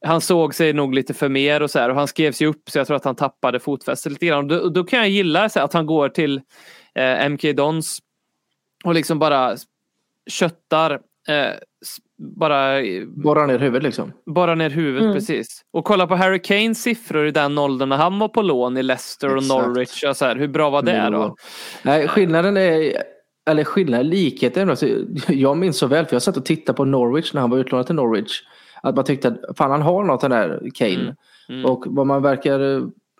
Han såg sig nog lite för mer och så här och han skrev sig upp så jag tror att han tappade fotfästet lite grann. Och Då, då kan jag gilla så här, att han går till eh, MK Dons och liksom bara köttar eh, bara Borra ner huvudet liksom. bara ner huvudet Mm. precis. Och kolla på Harry Kanes siffror i den åldern när han var på lån i Leicester och Exakt. Norwich. Och så här, hur bra var det då? Nej, skillnaden är, eller skillnaden, likheten. Alltså, jag minns så väl, för jag satt och tittade på Norwich när han var utlånad till Norwich. Att man tyckte att fan han har något den där Kane. Mm, mm. Och vad man verkar,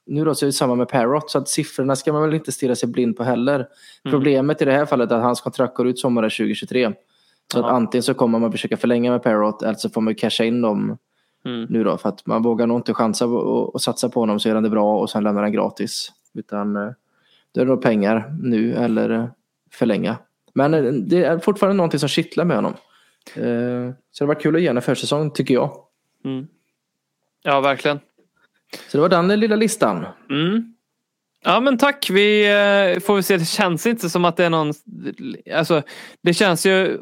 nu då så är det samma med Parrot. Så att siffrorna ska man väl inte stirra sig blind på heller. Mm. Problemet i det här fallet är att hans kontrakt går ut sommaren 2023. Så att Ja. antingen så kommer man försöka förlänga med Parrot eller så får man casha in dem Mm. nu då. För att man vågar nog inte chansa och, och satsa på honom så gör han det bra och sen lämnar han gratis. Utan eh, då är det nog pengar nu eller förlänga. Men eh, det är fortfarande någonting som kittlar med honom. Eh, Så det var kul att ge en försäsong tycker jag. Mm. Ja, verkligen. Så det var den lilla listan. Mm. Ja men tack, vi eh, får väl se. Det känns inte som att det är någon... Alltså, det känns ju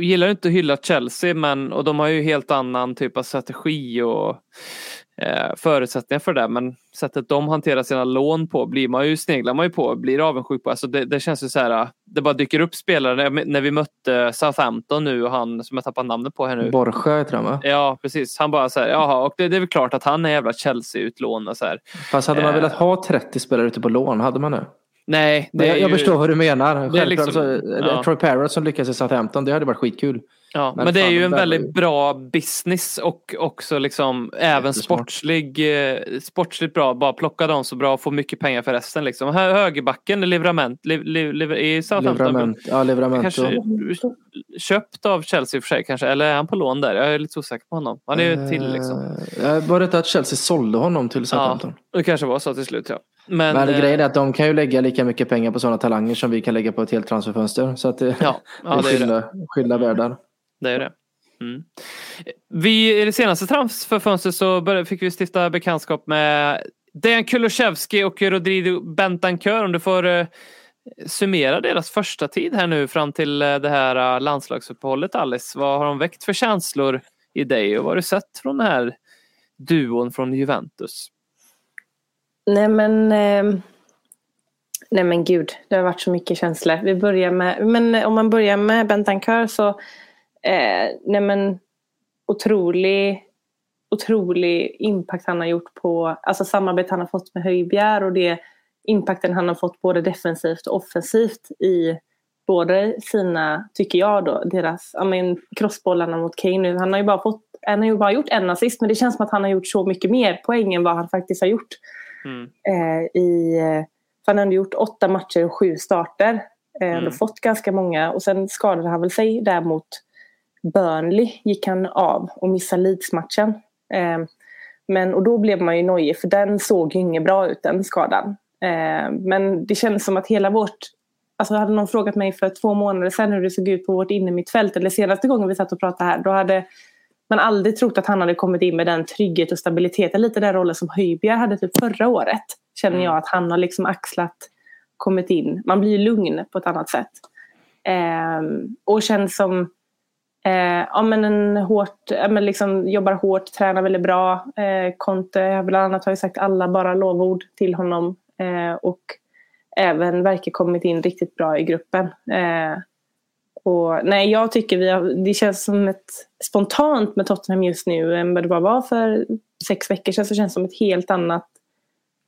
gillar inte att hylla Chelsea men och de har ju helt annan typ av strategi och eh, förutsättningar för det. Men sättet de hanterar sina lån på blir man ju, sneglar man ju på, blir avundsjuk på. Alltså det, det känns ju så här, det bara dyker upp spelare. När vi mötte Southampton nu och han som jag tappar namnet på här nu. Borja heter han va? Ja precis, han bara så här, jaha och det, det är väl klart att han är jävla Chelsea-utlån och så här. Fast hade man Eh. velat ha 30 spelare ute på lån, hade man det? Nej, det jag, jag ju, förstår vad du menar. det är liksom- alltså, ja. Troy Parrott som lyckas i Southampton, det hade varit skitkul. Ja, men, Men det är ju en var väldigt bra business och också liksom även sportslig, eh, sportsligt bra. Bara plocka dem så bra och få mycket pengar för resten. Liksom. Hö- Högerbacken, Livrament, liv, liv, liv, i Southampton. Livrament, ja, Livramento. Kanske köpt av Chelsea för sig kanske, eller är han på lån där? Jag är lite osäker på honom. Han är ju till liksom. Eh, Var det inte att Chelsea sålde honom till Ja, Southampton? Det kanske var så till slut ja. Men, Men eh, grejen är att de kan ju lägga lika mycket pengar på sådana talanger som vi kan lägga på ett helt transferfönster. Så att det, Ja, ja <laughs> det är det. skilda, skilda världar. Det är det. Mm. Vi, I det senaste transferfönstret så började, fick vi stifta bekantskap med Dejan Kulusevski och Rodrigo Bentancur. Om du får eh, summera deras första tid här nu fram till eh, det här eh, landslagsuppehållet Alice. Vad har de väckt för känslor i dig och vad har du sett från den här duon från Juventus? Nej men, eh, nej men gud, det har varit så mycket känslor. Vi börjar med, men eh, om man börjar med Bentancur så, eh, nej men otrolig, otrolig impact han har gjort på, alltså samarbetet han har fått med Höjbjerg och det impacten han har fått både defensivt och offensivt i både sina, tycker jag då, deras, ja men crossbollarna mot Kane nu. Han har ju bara fått, han har ju bara gjort en assist men det känns som att han har gjort så mycket mer poäng än vad han faktiskt har gjort Mm. eh, i, eh, han hade gjort åtta matcher och sju starter. Eh, Mm. mm. fått ganska många och sen skadade han väl sig där mot Burnley gick han av och missade Leeds-matchen. Eh, men, och då blev man ju nojig för den såg ju inget bra ut den skadan. Eh, men det kändes som att hela vårt Alltså hade någon frågat mig för två månader sedan hur det såg ut på vårt innermittfält eller senaste gången vi satt och pratade här då hade man aldrig trott att han hade kommit in med den trygghet och stabilitet. Lite den rollen som Höjbjerg hade typ förra året. Känner Mm. jag att han har liksom axlat, kommit in. Man blir lugn på ett annat sätt. Ehm, och känns som eh, ja, men en hårt, ja, men liksom jobbar hårt, tränar väldigt bra. Eh, Conte bland annat har ju sagt alla bara lovord till honom. Eh, och även verkar kommit in riktigt bra i gruppen. Eh, och, nej, jag tycker vi har, det känns som ett spontant med Tottenham just nu än vad det bara var för sex veckor sedan. Så känns det som ett helt annat,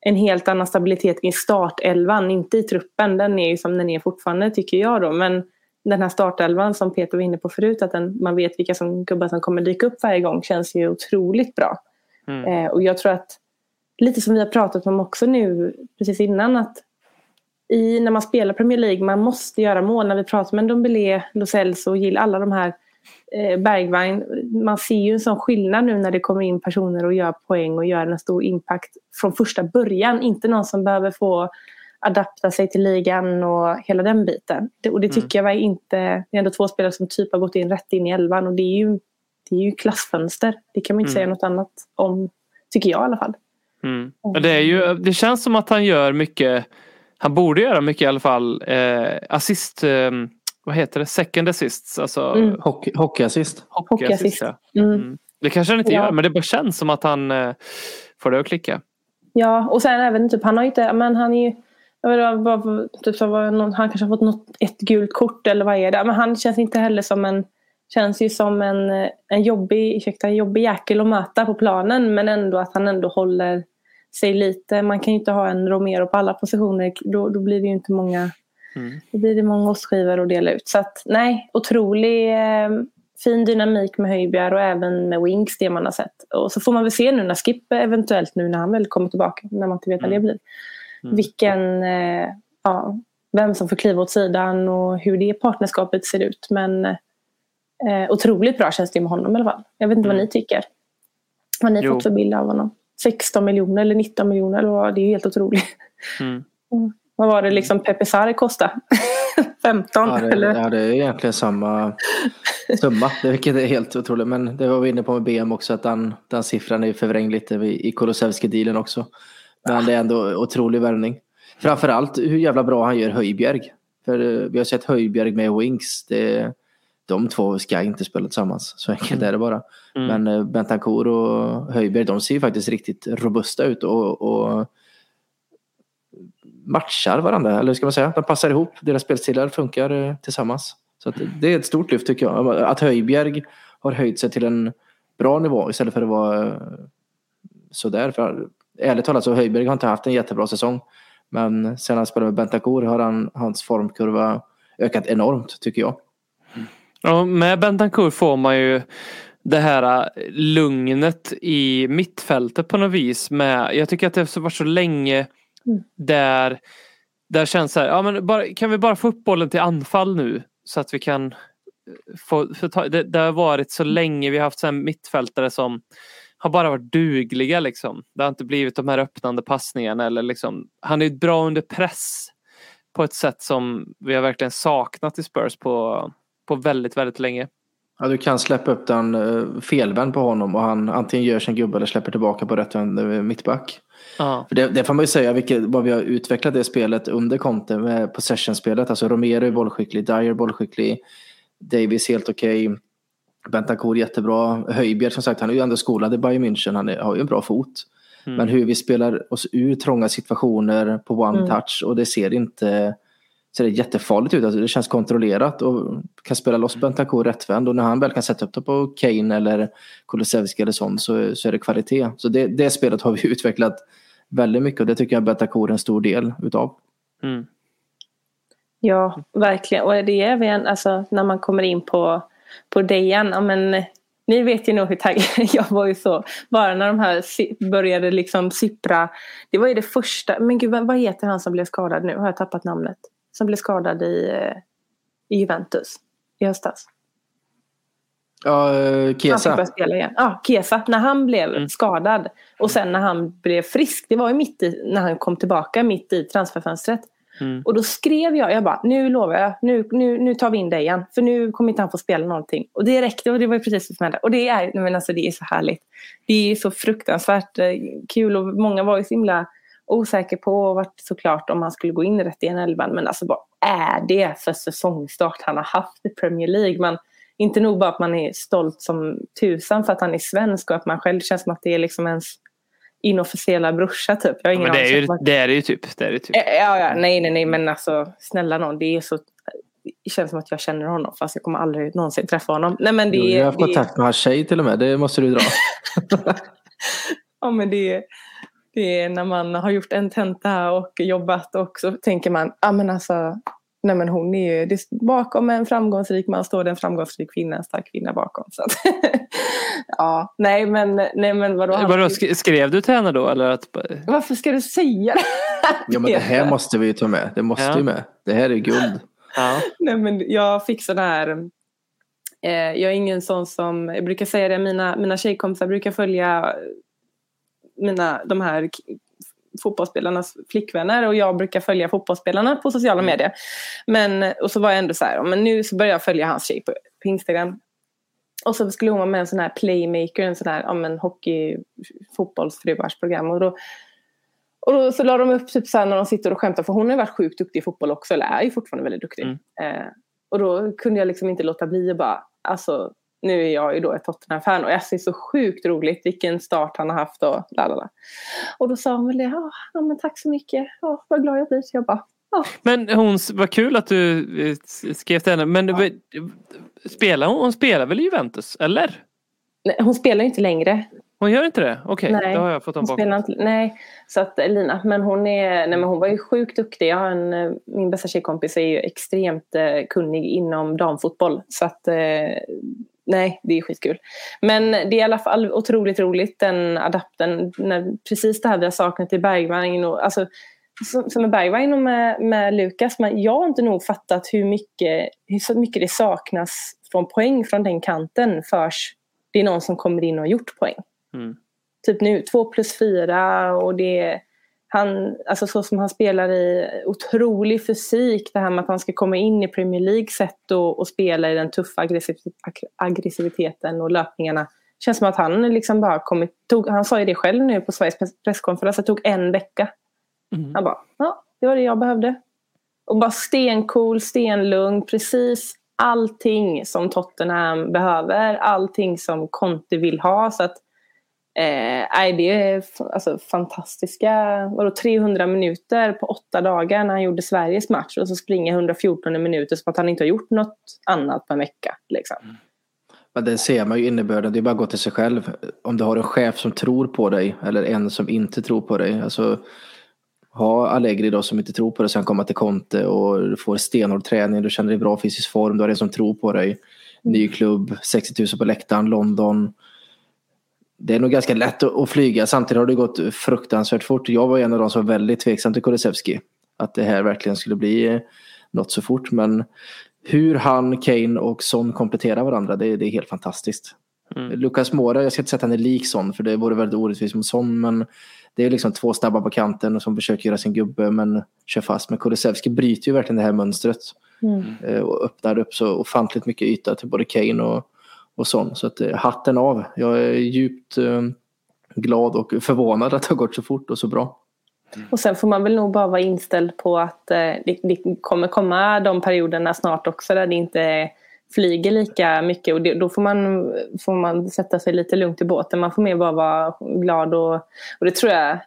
en helt annan stabilitet i startelvan, inte i truppen. Den är ju som den är fortfarande tycker jag då. Men den här startelvan som Peter var inne på förut, att den, man vet vilka som, gubbar som kommer dyka upp varje gång, känns ju otroligt bra. Mm. Eh, och jag tror att, lite som vi har pratat om också nu precis innan, att i, när man spelar Premier League, man måste göra mål. När vi pratar med Ndombele, Lo Celso och Gill, alla de här eh, Bergwijn. Man ser ju en sån skillnad nu när det kommer in personer och gör poäng och gör en stor impact från första början. Inte någon som behöver få adapta sig till ligan och hela den biten. Det, och det tycker jag var inte... Det är ändå två spelare som typ har gått in rätt in i elvan och det är ju, det är ju klassfönster. Det kan man inte Mm. säga något annat om, tycker jag i alla fall. Mm. Men Det, är ju, det känns som att han gör mycket, han borde göra mycket i alla fall, eh, assist, eh, vad heter det, second assists, alltså Mm. Hockey, hockeyassist. Hockeyassist. ja. Mm. Mm. Det kanske han inte Ja. gör men det bara känns som att han eh, får det att klicka. Ja, och sen även typ, han har ju inte, men han är ju, jag vet vad, typ så var någon, han kanske har fått något, ett gult kort eller vad är det? Men han känns inte heller som en, känns ju som en, eh, en jobbig, ursäkta, en jobbig jäkel att möta på planen men ändå att han ändå håller sig lite, man kan ju inte ha en Romero på alla positioner, då, då blir det ju inte många, Mm. då blir det många ostskivor att dela ut. Så att nej, otrolig eh, fin dynamik med Höjbjerg och även med Wings det man har sett. Och så får man väl se nu när Skip eventuellt nu när han väl kommer tillbaka, när man inte vet när det blir. Mm. Vilken, eh, ja, vem som får kliva åt sidan och hur det partnerskapet ser ut. Men eh, otroligt bra känns det med honom i alla fall. Jag vet inte vad Mm. ni tycker. Vad ni Jo. fått för bild av honom? 16 miljoner eller 19 miljoner, eller vad? det är helt otroligt. Mm. Vad var det liksom Pepe Sarri kostade? <laughs> 15 Ja, det, eller? ja, det är egentligen samma summa, vilket är helt otroligt. Men det var vi inne på med BM också, att den, den siffran är förvrängd lite i Kulusevski-dealen också. Men det är ändå otrolig värvning. Framförallt hur jävla bra han gör Höjbjerg. För eh, vi har sett Höjbjerg med Wings. Det, de två ska inte spela tillsammans. Så enkelt är det bara. Mm. Men eh, Bentancourt och Höjberg, de ser ju faktiskt riktigt robusta ut och, och matchar varandra, eller ska man säga. De passar ihop, deras spelstilar funkar eh, tillsammans. Så det är ett stort lyft tycker jag. Att Höjbjerg har höjt sig till en bra nivå istället för att vara eh, sådär. För, ärligt talat så Höjberg har inte haft en jättebra säsong. Men sen han spelade med Bentancourt har han, hans formkurva ökat enormt tycker jag. Ja, med Bentancourt får man ju det här äh, lugnet i mittfältet på något vis. Med, jag tycker att det har varit så länge där där känns så här, ja, men bara, kan vi bara få upp bollen till anfall nu så att vi kan äh, få, få ta, det, det har varit så länge vi har haft så mittfältare som har bara varit dugliga liksom. Det har inte blivit de här öppnande passningarna eller liksom, han är bra under press på ett sätt som vi har verkligen saknat i Spurs på, på väldigt, väldigt länge. Ja, du kan släppa upp den uh, felvänd på honom och han antingen gör sin gubbe eller släpper tillbaka på rätt uh, mittback. Ja. För det, det får man ju säga vilket, vad vi har utvecklat det spelet under Conte med possession-spelet. Alltså Romero är bollskicklig, Dyer är bollskicklig, Davis helt okej. Okay. Bentancourt jättebra. Höjbjerg som sagt, han är ju ändå skolad i Bayern München. Han är, har ju en bra fot. Mm. Men hur vi spelar oss ur trånga situationer på one Mm. touch och det ser inte ser det jättefarligt ut. Alltså det känns kontrollerat och kan spela loss Bentancourt rättvänd och när han väl kan sätta upp det på Kane eller Kulusevski eller sånt så, så är det kvalitet. Så det, det spelet har vi <laughs> utvecklat väldigt mycket och det tycker jag Bentancourt är en stor del utav. Mm. Ja, verkligen. Och det är även alltså, när man kommer in på, på Dejan. Ja, men, ni vet ju nog hur taggad <laughs> jag var ju så. Bara när de här började liksom sippra. Det var ju det första. Men gud, vad vad heter han som blev skadad nu? Har jag tappat namnet? Som blev skadad i, eh, i Juventus i höstas. Ja, eh, Han fick Kesa. spela igen. Ja, Kesa. När han blev Mm. skadad och sen när han blev frisk. Det var ju mitt i, när han kom tillbaka mitt i transferfönstret. Mm. Och då skrev jag, jag bara, nu lovar jag, nu, nu, nu tar vi in dig igen. För nu kommer inte han få spela någonting. Och det räckte och det var ju precis det som hände. Och det är, men alltså, det är så härligt. Det är så fruktansvärt eh, kul och många var ju så himla osäkra på och vart såklart om han skulle gå in rätt i en elvan. Men alltså vad är det för säsongstart han har haft i Premier League? Man, inte nog bara att man är stolt som tusan för att han är svensk och att man själv känns som att det är liksom ens inofficiella brorsa typ. Jag har Ja, ingen men det är ju det är det ju typ. Det är det typ. Ja, ja, nej, nej, nej, men alltså snälla någon, det är så det känns som att jag känner honom fast jag kommer aldrig någonsin träffa honom. Nej men det Jo, är... jag har haft kontakt med hans tjej till och med, det måste du dra. <laughs> Ja men det är, det är när man har gjort en tenta och jobbat och så tänker man, ja men alltså, nej men hon är ju, det, bakom en framgångsrik man står det en framgångsrik kvinna, en stark kvinna bakom. Så att, <laughs> ja, nej men, nej men vadå? han- Vadå, sk- skrev du till henne då? Eller att, Varför ska du säga det? Ja men det här <laughs> måste vi ju ta med, det måste Ja. ju med. Det här är guld. ja. Nej men jag fick sån här eh, Jag är ingen sån som, jag brukar säga det, mina, mina tjejkompisar brukar följa mina, de här fotbollsspelarnas flickvänner och jag brukar följa fotbollsspelarna på sociala medier. Men, och så var jag ändå så här, men nu så börjar jag följa hans tjej på, på Instagram. Och så skulle hon vara med i en sån här playmaker, en sån här ja, men hockey, fotbollsfruars program. Och då, och då så la de upp typ så här när de sitter och skämtar, för hon har ju varit sjukt duktig i fotboll också, eller är ju fortfarande väldigt duktig. Mm. Eh, och då kunde jag liksom inte låta bli att bara, alltså nu är jag ju då ett Tottenham-fan och jag ser så sjukt roligt vilken start han har haft och lalala. Och då sa hon väl det, ja, men tack så mycket, ja, vad glad jag blir. Så jag bara, ja. Men hon, vad kul att du eh, skrev till henne. Men ja. spelar hon, hon spelar väl i Juventus? Eller? Nej, hon spelar ju inte längre. Hon gör inte det? Okej, Nej, då har jag fått Hon bakom. inte, nej, så att eh, Lina, men hon, är, nej, men hon var ju sjukt duktig. Jag har en, eh, min bästa tjejkompis är ju extremt eh, kunnig inom damfotboll. Så att eh, nej, det är skitkul. Men det är i alla fall otroligt roligt den adapten. När, precis det här vi har saknat i Bergvagn. Och, alltså, som, som med Bergvagn och med, med Lukas. Men jag har inte nog fattat hur mycket, hur mycket det saknas från poäng från den kanten först det är någon som kommer in och har gjort poäng. Mm. Typ nu, två plus fyra och det är han, alltså så som han spelar i otrolig fysik, det här med att han ska komma in i Premier League sätt och, och spela i den tuffa aggressiv- aggressiviteten och löpningarna. känns som att han liksom bara kommit, tog, han sa ju det själv nu på Sveriges press- presskonferens, det tog en vecka. Mm. Han bara, ja, det var det jag behövde. Och bara stencool, stenlugn, precis allting som Tottenham behöver, allting som Conte vill ha. Så att, eh, nej, det är alltså, fantastiska, vadå 300 minuter på åtta dagar när han gjorde Sveriges match och så springer 114 minuter som att han inte har gjort något annat på en vecka. Liksom. Mm. Men det ser man ju innebörden. Det är bara att gå till sig själv. Om du har en chef som tror på dig eller en som inte tror på dig. Alltså, ha Allegri då som inte tror på dig sen komma till Conte och du får stenhård träning. Du känner dig i bra fysisk form. Du har en som tror på dig. Ny klubb, 60 000 på läktaren, London. Det är nog ganska lätt att flyga. Samtidigt har det gått fruktansvärt fort. Jag var en av de som var väldigt tveksam till Kulusevski. Att det här verkligen skulle bli eh, något så fort. Men hur han, Kane och Son kompletterar varandra, det, det är helt fantastiskt. Lucas Moura, jag ska inte säga att han är lik Son för det vore väldigt orättvist mot Son. Men det är liksom två snabba på kanten som försöker göra sin gubbe men kör fast. Men Kulusevski bryter ju verkligen det här mönstret. eh, Och öppnar upp så ofantligt mycket yta till både Kane och, och sånt. Så att, eh, hatten av. Jag är djupt eh, glad och förvånad att det har gått så fort och så bra. Mm. Och sen får man väl nog bara vara inställd på att eh, det, det kommer komma de perioderna snart också där det inte flyger lika mycket och det, då får man, får man sätta sig lite lugnt i båten. Man får mer bara vara glad och, och det tror jag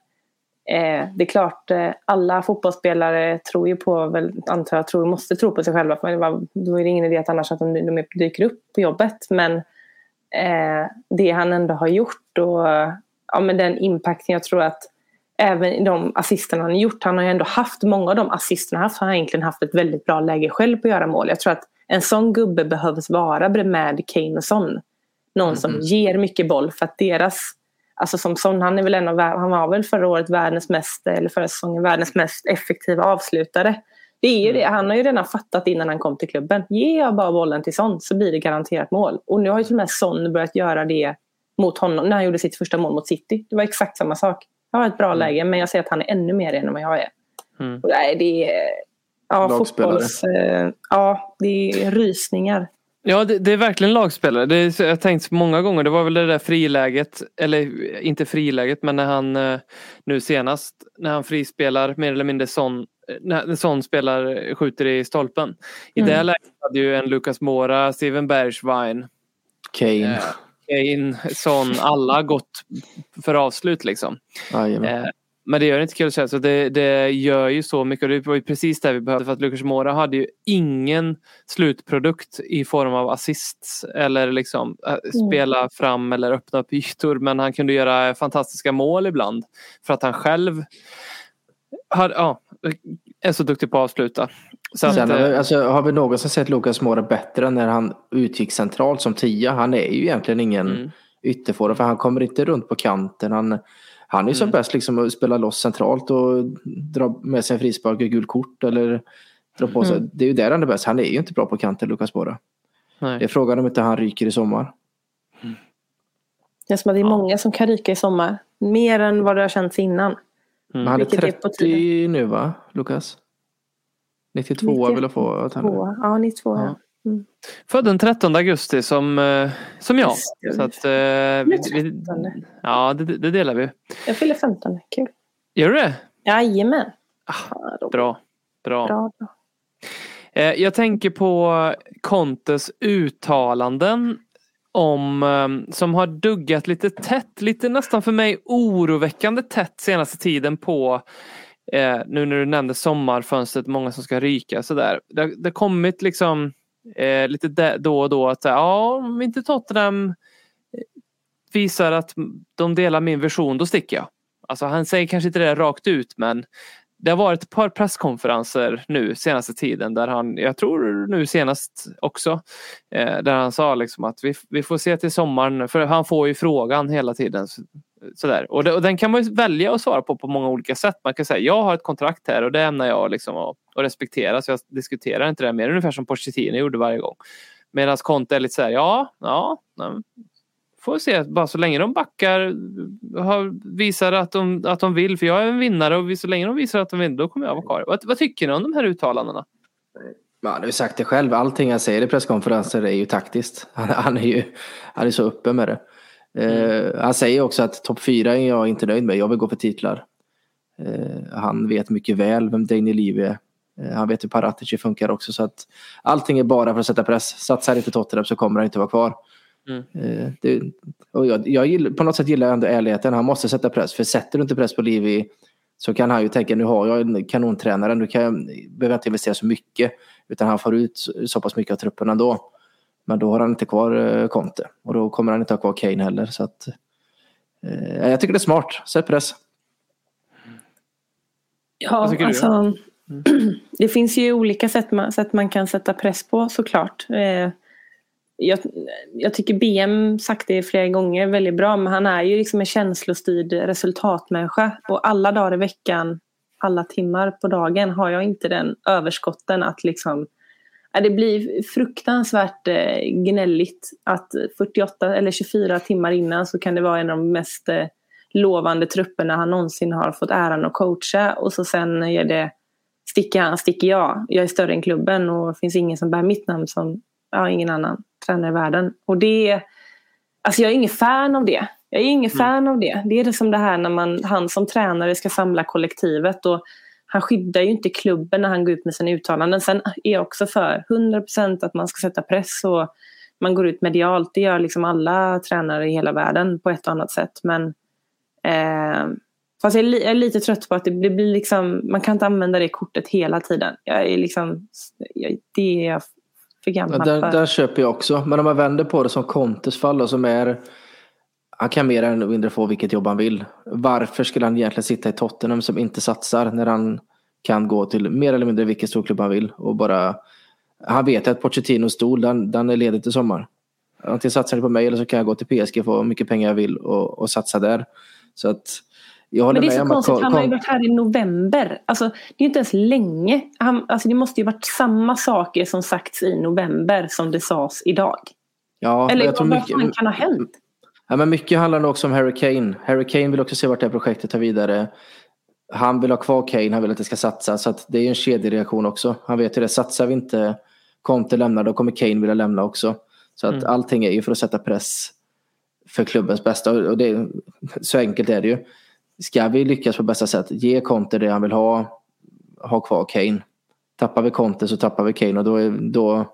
eh, det är klart, eh, alla fotbollsspelare tror ju på, väl, antar jag, tror, måste tro på sig själva. För det var, då är det ingen idé att annars att de, de dyker upp på jobbet. Men eh, det han ändå har gjort och ja, men den impacten jag tror att även de assisterna han har gjort. Han har ju ändå haft, många av de assisterna han haft har han egentligen haft ett väldigt bra läge själv på att göra mål. Jag tror att en sån gubbe behövs vara med Kane och Son. Någon som ger mycket boll för att deras, alltså som Son, han är väl en av, han var väl förra året världens mest, eller förra säsongen världens mest effektiva avslutare. Det är ju det, han har ju redan fattat innan han kom till klubben. Ger jag bara bollen till Son så blir det garanterat mål. Och nu har ju till och med Son börjat göra det mot honom när han gjorde sitt första mål mot City. Det var exakt samma sak. Jag har ett bra läge men jag ser att han är ännu mer än vad jag är. Mm. Och nej, det är... Ja, fotbolls... Eh, ja, det är rysningar. Ja, det, det är verkligen lagspelare. Det är, jag har tänkt många gånger, det var väl det där friläget, eller inte friläget, men när han eh, nu senast, när han frispelar mer eller mindre sån, när sån spelar, skjuter i stolpen. I det Mm. läget hade ju en Lucas Mora, Steven Bergwijn, Kane. eh, Kane, Son, alla gått för avslut liksom. Eh, men det gör inte Kulusevski. Så det, det gör ju så mycket. Och det var ju precis det vi behövde. För att Lucas Moura hade ju ingen slutprodukt i form av assists. Eller liksom äh, spela fram eller öppna upp ytor. Men han kunde göra fantastiska mål ibland. För att han själv har, ja, är så duktig på att avsluta. Så att, Sen eh, alltså, har vi någonsin sett Lucas Moura bättre än när han utgick centralt som tia? Han är ju egentligen ingen Mm. ytterforward för han kommer inte runt på kanten. Han, han är ju som Mm. bäst liksom att spela loss centralt och dra med sig en frispark och gult kort eller dra på sig. Det är ju där han är bäst. Han är ju inte bra på kanten Lucas Moura. nej. Det är frågan om inte han ryker i sommar. Det är som att det är många som kan ryka i sommar. Mer än vad det har känts innan. Men han är Vilket är på 30 nu va, Lukas? 92 vill jag få att han är. Två. Ja, 92. Ja. Född den 13 augusti som, eh, som jag. Så att, eh, vi, vi, 13. ja, det, det delar vi. Jag fyller 15. Kul. Gör du det? Jajamän. Ah, Bra. Bra. Bra, bra. Eh, Jag tänker på Contes uttalanden om, eh, som har duggat lite tätt, lite nästan för mig oroväckande tätt senaste tiden på eh, nu när du nämnde sommarfönstret, många som ska ryka sådär. Det, det har kommit liksom eh, lite då och då att ja, om inte Tottenham visar att de delar min version då sticker jag. Alltså han säger kanske inte det rakt ut men det har varit ett par presskonferenser nu senaste tiden där han, jag tror nu senast också, eh, där han sa liksom att vi, vi får se till sommaren, för han får ju frågan hela tiden. så- Sådär. Och, det, och den kan man ju välja att svara på på många olika sätt. Man kan säga jag har ett kontrakt här och det ämnar jag liksom att, och respektera så jag diskuterar inte det mer. Ungefär som Pochettino gjorde varje gång. Medan Conte är lite så här, ja, ja, nej, får se. Bara så länge de backar, har, visar att de, att de vill, för jag är en vinnare och så länge de visar att de vill, då kommer jag vara kvar. Vad, vad tycker ni om de här uttalandena? Ja, du har ju sagt det själv, allting han säger i presskonferenser är ju taktiskt. <laughs> Han, han, är ju han är så uppe med det. Uh, han säger också att topp fyra är jag inte nöjd med, jag vill gå för titlar. Uh, han vet mycket väl vem Daniel Levy är. Eh, Han vet hur Paratici funkar också så att allting är bara för att sätta press. Satsar inte Tottenham så kommer han inte vara kvar. Mm. Eh, Det, och jag, jag gillar, på något sätt gillar jag ändå ärligheten. Han måste sätta press. För sätter du inte press på Livi så kan han ju tänka nu har jag en kanontränare. Nu kan jag, behöver jag inte investera så mycket. Utan han får ut så- pass mycket av truppen ändå. Men då har han inte kvar eh, Conte. Och då kommer han inte ha kvar Kane heller. Så att, eh, jag tycker det är smart. Sätt press. Ja, Vad Mm. <clears throat> det finns ju olika sätt man, sätt man kan sätta press på såklart. Eh, jag, jag tycker BM sagt det flera gånger väldigt bra men han är ju liksom en känslostyrd resultatmänniska. Och alla dagar i veckan, alla timmar på dagen har jag inte den överskotten att liksom det blir fruktansvärt eh, gnälligt att 48 eller 24 timmar innan så kan det vara en av de mest eh, lovande trupperna han någonsin har fått äran att coacha. Och så sen är det sticker han, sticker jag. Jag är större än klubben och det finns ingen som bär mitt namn som ja, ingen annan tränare i världen. Och det alltså jag är ingen fan av det. Jag är ingen fan av det. Det är det som det här när man, han som tränare ska samla kollektivet och han skyddar ju inte klubben när han går ut med sina uttalanden. Sen är jag också för 100% att man ska sätta press och man går ut medialt. Det gör liksom alla tränare i hela världen på ett och annat sätt. Men eh, fast jag är, li- jag är lite trött på att det blir, det blir liksom, man kan inte använda det kortet hela tiden. Jag är liksom, jag, det är jag för Ja, gammal där, för. där köper jag också. Men om man vänder på det som Contes fall då, som är han kan mer än mindre få vilket jobb han vill. Varför skulle han egentligen sitta i Tottenham som inte satsar när han kan gå till mer eller mindre vilken storklubb han vill och bara han vet att Pochettinos stol den, den är ledig till sommar. Antingen satsar ni på mig eller så kan jag gå till PSG och få hur mycket pengar jag vill och, och satsa där. Så att jag håller Men det är så konstigt, han har ju varit här i november. Alltså, det är ju inte ens länge. Han, alltså, det måste ju varit samma saker som sagts i november som det sades idag. ja, Eller jag tror vad mycket, kan ha hänt? Ja, men mycket handlar nog också om Harry Kane. Harry Kane vill också se vart det här projektet tar vidare. Han vill ha kvar Kane, han vill att det ska satsa. Så att det är en kedjereaktion också. Han vet ju det, satsar vi inte, Conte lämnar, då kommer Kane vilja lämna också. Så att Mm. allting är ju för att sätta press för klubbens bästa. Och det, så enkelt är det ju. Ska vi lyckas på bästa sätt, ge Conte det han vill ha, ha kvar Kane. Tappar vi Conte så tappar vi Kane och då, är, då,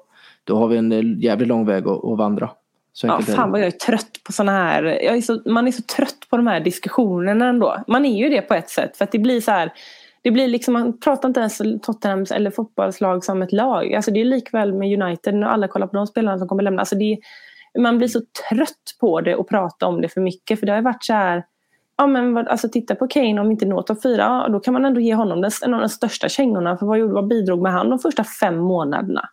då har vi en jävligt lång väg att, att vandra. Så Ja, fan vad jag är trött på såna här, är så, man är så trött på de här diskussionerna ändå. Man är ju det på ett sätt för att det blir så här, det blir liksom, man pratar inte ens Tottenhams eller fotbollslag som ett lag. Alltså det är likväl med United, när alla kollar på de spelarna som kommer lämna. Alltså det, man blir så trött på det och prata om det för mycket för det har varit så här, ja men vad, alltså titta på Kane om inte når topp fyra, ja, då kan man ändå ge honom den, en av de största kängorna för vad, gjorde, vad bidrog med han de första fem månaderna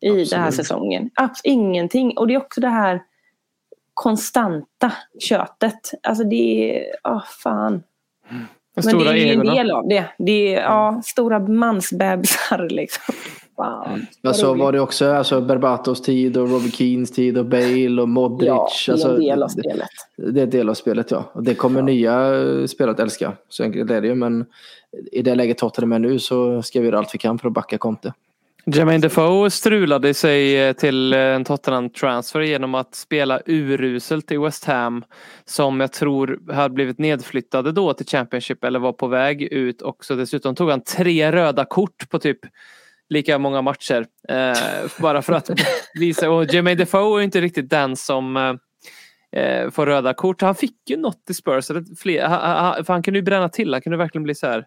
i den här Absolut. säsongen? Abs- ingenting. Och det är också det här konstanta köttet. Alltså det är, åh fan. De Men det är ju en del av det. Det är ja, stora mansbebisar <laughs> liksom. Fan, Ja, vad så roligt. var det också alltså Berbatos tid och Robbie Keens tid och Bale och Modric. Ja, det är alltså, en del av det, spelet. det är en del av spelet ja. Och det kommer nya eh, spelare att älska. Så enkelt är det ju. Men i det läget Tottenham är nu så ska vi göra allt vi kan för att backa Conte. Jermaine Defoe strulade sig eh, till eh, en Tottenham-transfer genom att spela uruselt i West Ham. Som jag tror hade blivit nedflyttade då till Championship eller var på väg ut också. Dessutom tog han tre röda kort på typ lika många matcher. Eh, bara för att visa. Och Jermaine Defoe är inte riktigt den som eh, eh, får röda kort. Han fick ju något i Spurs. Fler, han, han, kunde ju bränna till. Han kunde verkligen bli så här.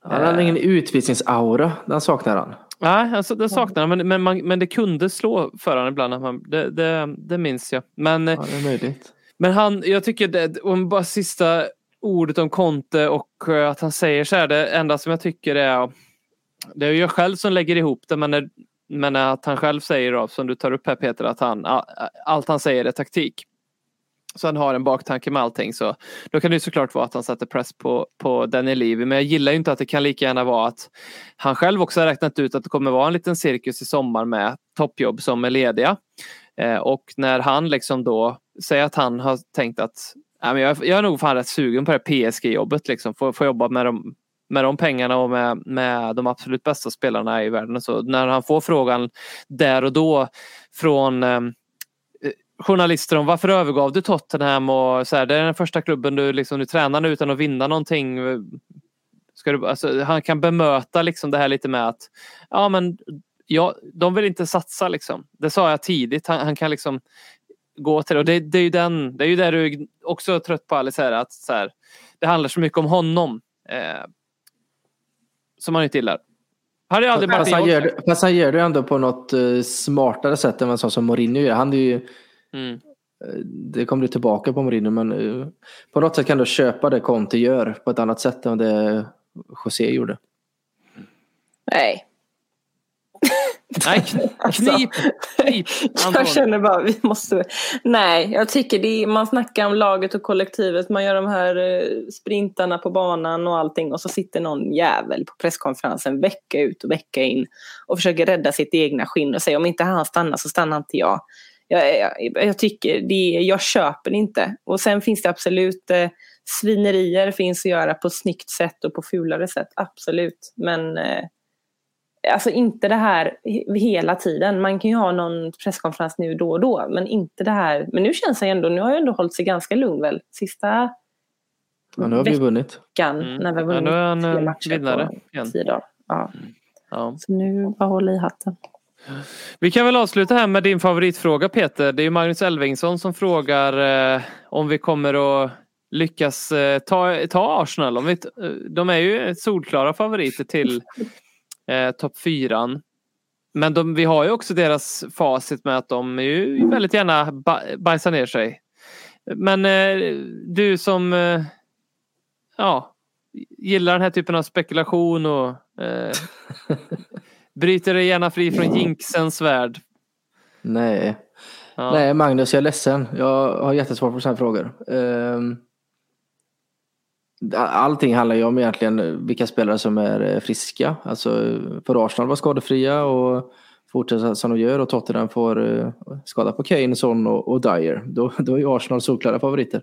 Han har ingen utvisningsaura. Den saknar han. Nej, alltså, det saknar han, men, men, man, men det kunde slå för honom ibland. Man, det, det, det minns jag. Men, Ja, det är möjligt. men han, jag tycker det, om bara sista ordet om Conte och att han säger så här, det enda som jag tycker är, det är ju jag själv som lägger ihop det, men, när, men att han själv säger, då, som du tar upp här Peter, att han, allt han säger är taktik. Så han har en baktanke med allting. Så då kan det ju såklart vara att han sätter press på, på Danny Levy. Men jag gillar ju inte att det kan lika gärna vara att han själv också har räknat ut att det kommer vara en liten cirkus i sommar med toppjobb som är lediga. Eh, och när han liksom då säger att han har tänkt att ja, men jag, jag är nog fan rätt sugen på det här PSG-jobbet. Liksom. Få, få jobba med de, med de pengarna och med, med de absolut bästa spelarna i världen. Så när han får frågan där och då från ehm, eh, journalister om varför övergav du Tottenham och så här, det är den första klubben du liksom, du tränar nu utan att vinna någonting. Ska du, alltså, han kan bemöta liksom det här lite med att ja men ja, de vill inte satsa liksom. Det sa jag tidigt. Han, han kan liksom gå till det. Och det, det är ju den, det är ju där du också är trött på Alice här, att så här, det handlar så mycket om honom. Eh, som han inte gillar. Hade jag aldrig Fast han, gör, fast han gör det ändå på något eh, smartare sätt än vad sån som Mourinho gör. Han är ju, Mm. eh, det kommer du tillbaka på Mourinho men eh, på något sätt kan du köpa det Conte gör på ett annat sätt än det José gjorde. Nej. <laughs> Nej, kn- knip, knip. <laughs> Jag känner bara vi måste... Nej, jag tycker det är, man snackar om laget och kollektivet. Man gör de här eh, sprintarna på banan och allting och så sitter någon jävel på presskonferensen vecka ut och vecka in och försöker rädda sitt egna skinn och säger om inte han stannar så stannar inte jag. Jag, jag, jag tycker det, jag köper inte. Och sen finns det absolut eh, svinerier finns att göra på snyggt sätt och på fulare sätt, absolut. Men eh, Alltså inte det här he- hela tiden. Man kan ju ha någon presskonferens nu då och då. Men inte det här. Men nu känns det ändå, nu har jag ändå hållit sig ganska lugn väl. Sista Ja, nu har vi vunnit. Mm. när vi har Ja, vunnit då är han, tre eh, matcher vinnare på igen. tio dagar. Ja. Ja. Så nu bara håll i hatten. Vi kan väl avsluta här med din favoritfråga Peter. Det är ju Magnus Elvingsson som frågar eh, om vi kommer att lyckas eh, ta, ta Arsenal. Om vi, eh, de är ju solklara favoriter till eh, topp fyran. Men de, vi har ju också deras facit med att de är ju väldigt gärna ba, bajsar ner sig. Men eh, du som eh, ja, gillar den här typen av spekulation och eh, <laughs> bryter dig gärna fri från jinxens värld. Nej. Ja. Nej Magnus, jag är ledsen. Jag har jättesvårt på sådana här frågor. Ehm, Allting handlar ju om egentligen vilka spelare som är eh, friska. Alltså för Arsenal var skadefria och fortsätta som de gör och Tottenham får eh, skada på Kane, Son och, och Dyer. Då, då är ju Arsenal solklara favoriter.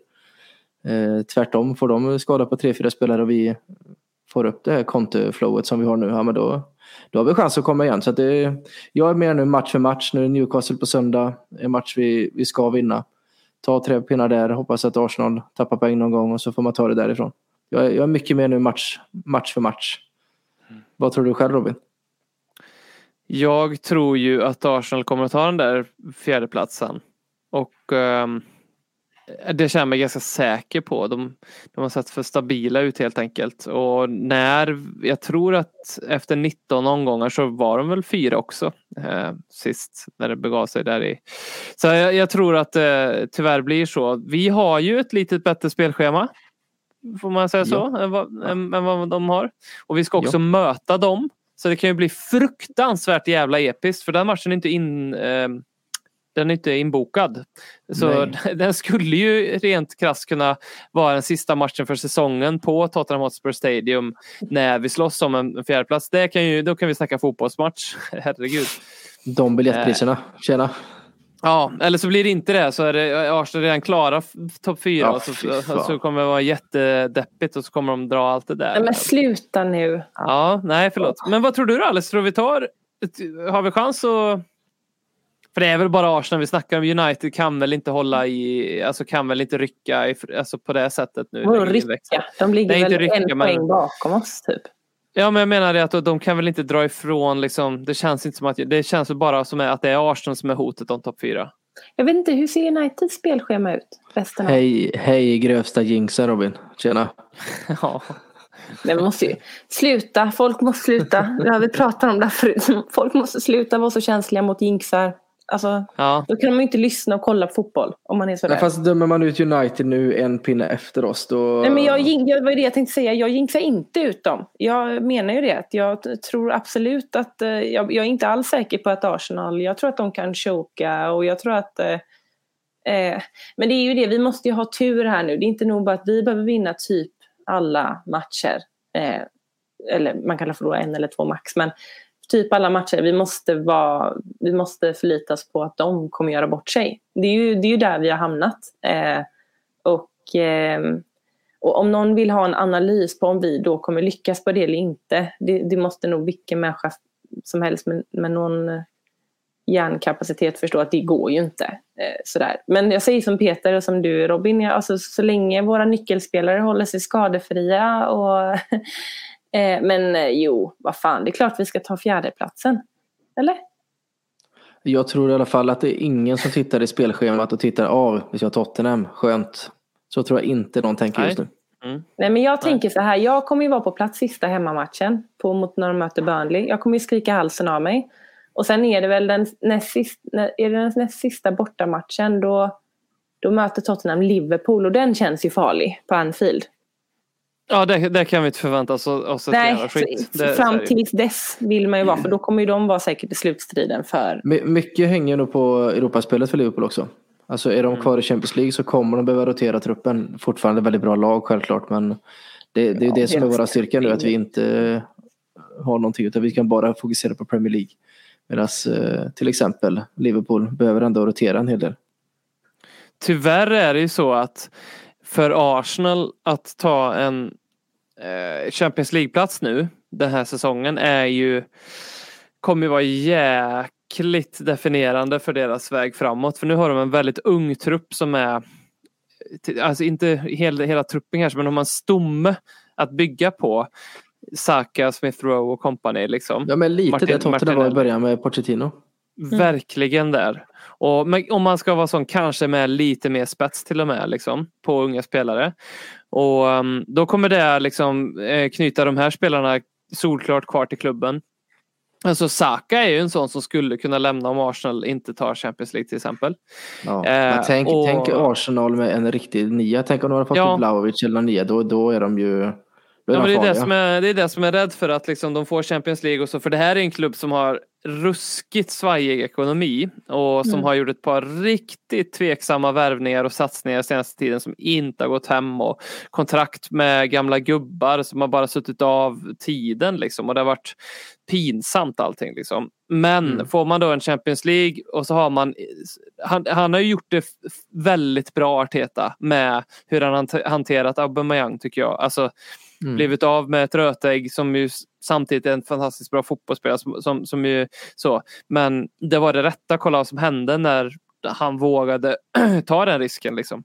Eh, tvärtom, får de skada på tre, fyra spelare och vi får upp det här kontoflowet som vi har nu, ja, men då, då har vi chans att komma igen. Så att det, jag är med nu match för match. Nu är Newcastle på söndag, en match vi, vi ska vinna. Ta tre pinnar där, hoppas att Arsenal tappar poäng någon gång och så får man ta det därifrån. Jag, är- jag är mycket med nu match, match för match. Vad tror du själv Robin? Jag tror ju att Arsenal kommer att ta den där fjärdeplatsen. Och ehm, det känner jag mig ganska säker på. De, de har sett för stabila ut helt enkelt. Och när, jag tror att efter 19 omgångar så var de väl fyra också. Eh, sist när det begav sig där i. Så jag, jag tror att det tyvärr blir så. Vi har ju ett lite bättre spelschema. Får man säga så? Än, vad, än, än vad de har. Och vi ska också möta dem. Så det kan ju bli fruktansvärt jävla episkt för den matchen är inte in eh, den är inte inbokad. Så <laughs> den skulle ju rent krasst kunna vara den sista matchen för säsongen på Tottenham Hotspur Stadium när vi slåss om en fjärdeplats. Det kan ju, då kan vi snacka fotbollsmatch. <laughs> Herregud. De biljettpriserna, tjena. Ja, eller så blir det inte det. Så är det Arsenal redan klara topp fyra. Ja, och så, så, kommer det vara jättedeppigt och så kommer de dra allt det där. Nej, men sluta nu. Ja, nej förlåt. Men vad tror du då Alice? Tror vi tar, har vi chans att... För det är väl bara Arsenal vi snackar om. United kan väl inte hålla i, alltså kan väl inte rycka i, alltså på det sättet nu. Vadå rycka? De ligger Nej, inte väl rycka, en men- poäng bakom oss typ. Ja men jag menar det att de kan väl inte dra ifrån liksom, det känns inte som att, det känns bara som att det är Arsenal som är hotet om topp fyra. Jag vet inte, hur ser Uniteds spelschema ut? Resten av... Hej, hej grövsta jinxen Robin. Tjena. <laughs> Ja. Vi måste ju sluta. Folk måste sluta. <laughs> Ja, vi pratar om det här förut. Folk måste sluta vara så känsliga mot jinxar. Alltså, ja. då kan man ju inte lyssna och kolla på fotboll om man är sådär. Men fast dömer man ut United nu en pinne efter oss då... Nej, men jag, jag, vad är det jag tänkte säga? Jag jinxar inte ut dem. Jag menar ju det. Jag tror absolut att... eh, jag, jag är inte alls säker på att Arsenal... Jag tror att de kan choka och jag tror att... Eh, eh, men det är ju det, vi måste ju ha tur här nu. Det är inte nog bara att vi behöver vinna typ alla matcher. Eh, eller man kan förlora en eller två max. Men typ alla matcher. Vi måste, vara, vi måste förlitas på att de kommer göra bort sig. Det är ju, det är ju där vi har hamnat. Eh, och, eh, och om någon vill ha en analys på om vi då kommer lyckas på det eller inte. Det, det måste nog vilken människa som helst med, med någon hjärnkapacitet förstå att det går ju inte. Eh, sådär. Men jag säger som Peter och som du Robin, jag, alltså, så länge våra nyckelspelare håller sig skadefria och <laughs> Eh, men eh, jo, vad fan, det är klart vi ska ta fjärdeplatsen. Eller? Jag tror i alla fall att det är ingen som tittar i spelschemat och tittar av, vi ska ha Tottenham, skönt. Så tror jag inte någon tänker Nej. just nu. Nej men jag tänker så här, jag kommer ju vara på plats sista hemmamatchen på, mot när de möter Burnley. Jag kommer ju skrika halsen av mig. Och sen är det väl den näst, sist, är det den näst sista bortamatchen då, då möter Tottenham Liverpool och den känns ju farlig på Anfield. Ja, det, det kan vi inte förvänta oss, oss ett Nej, jävla skit. Det- fram tills dess vill man ju vara för då kommer ju de vara säkert i slutstriden för My- Mycket hänger nog på Europaspelet för Liverpool också. Alltså är de kvar i Champions League så kommer de behöva rotera truppen. Fortfarande väldigt bra lag självklart men det, det är det som är våra styrka nu att vi inte har någonting utan vi kan bara fokusera på Premier League. Medan eh, till exempel Liverpool behöver ändå rotera en hel del. Tyvärr är det ju så att för Arsenal att ta en eh, Champions League-plats nu den här säsongen är ju kommer ju vara jäkligt definierande för deras väg framåt. För nu har de en väldigt ung trupp som är alltså inte hela, hela truppen kanske men de har en stomme att bygga på. Saka, Smith Rowe och company liksom. Ja men lite Martin- det Tottenham var i början med Pochettino. Verkligen där. Och om man ska vara sån kanske med lite mer spets till och med liksom, på unga spelare. Och um, då kommer det liksom eh, knyta de här spelarna solklart kvar till klubben. Alltså Saka är ju en sån som skulle kunna lämna om Arsenal inte tar Champions League till exempel. Ja. Eh, tänk, och- tänk Arsenal med en riktig nia. Tänk om de hade fått Ja. Vlahovic eller nia. Då, då är de ju Ja, men det, är det, som är, det är det som är rädd för att liksom de får Champions League och så. För det här är en klubb som har ruskigt svajig ekonomi och som har gjort ett par riktigt tveksamma värvningar och satsningar senaste tiden som inte har gått hem och kontrakt med gamla gubbar som har bara suttit av tiden liksom och det har varit pinsamt allting liksom. Men Mm. får man då en Champions League och så har man han, han har ju gjort det väldigt bra Arteta med hur han hanterat Aubameyang tycker jag. Alltså Mm. blivit av med ett rötägg som ju samtidigt är en fantastiskt bra fotbollsspelare. Som, som, som ju, så. Men det var det rätta, kolla vad som hände när han vågade <clears throat> ta den risken. Liksom.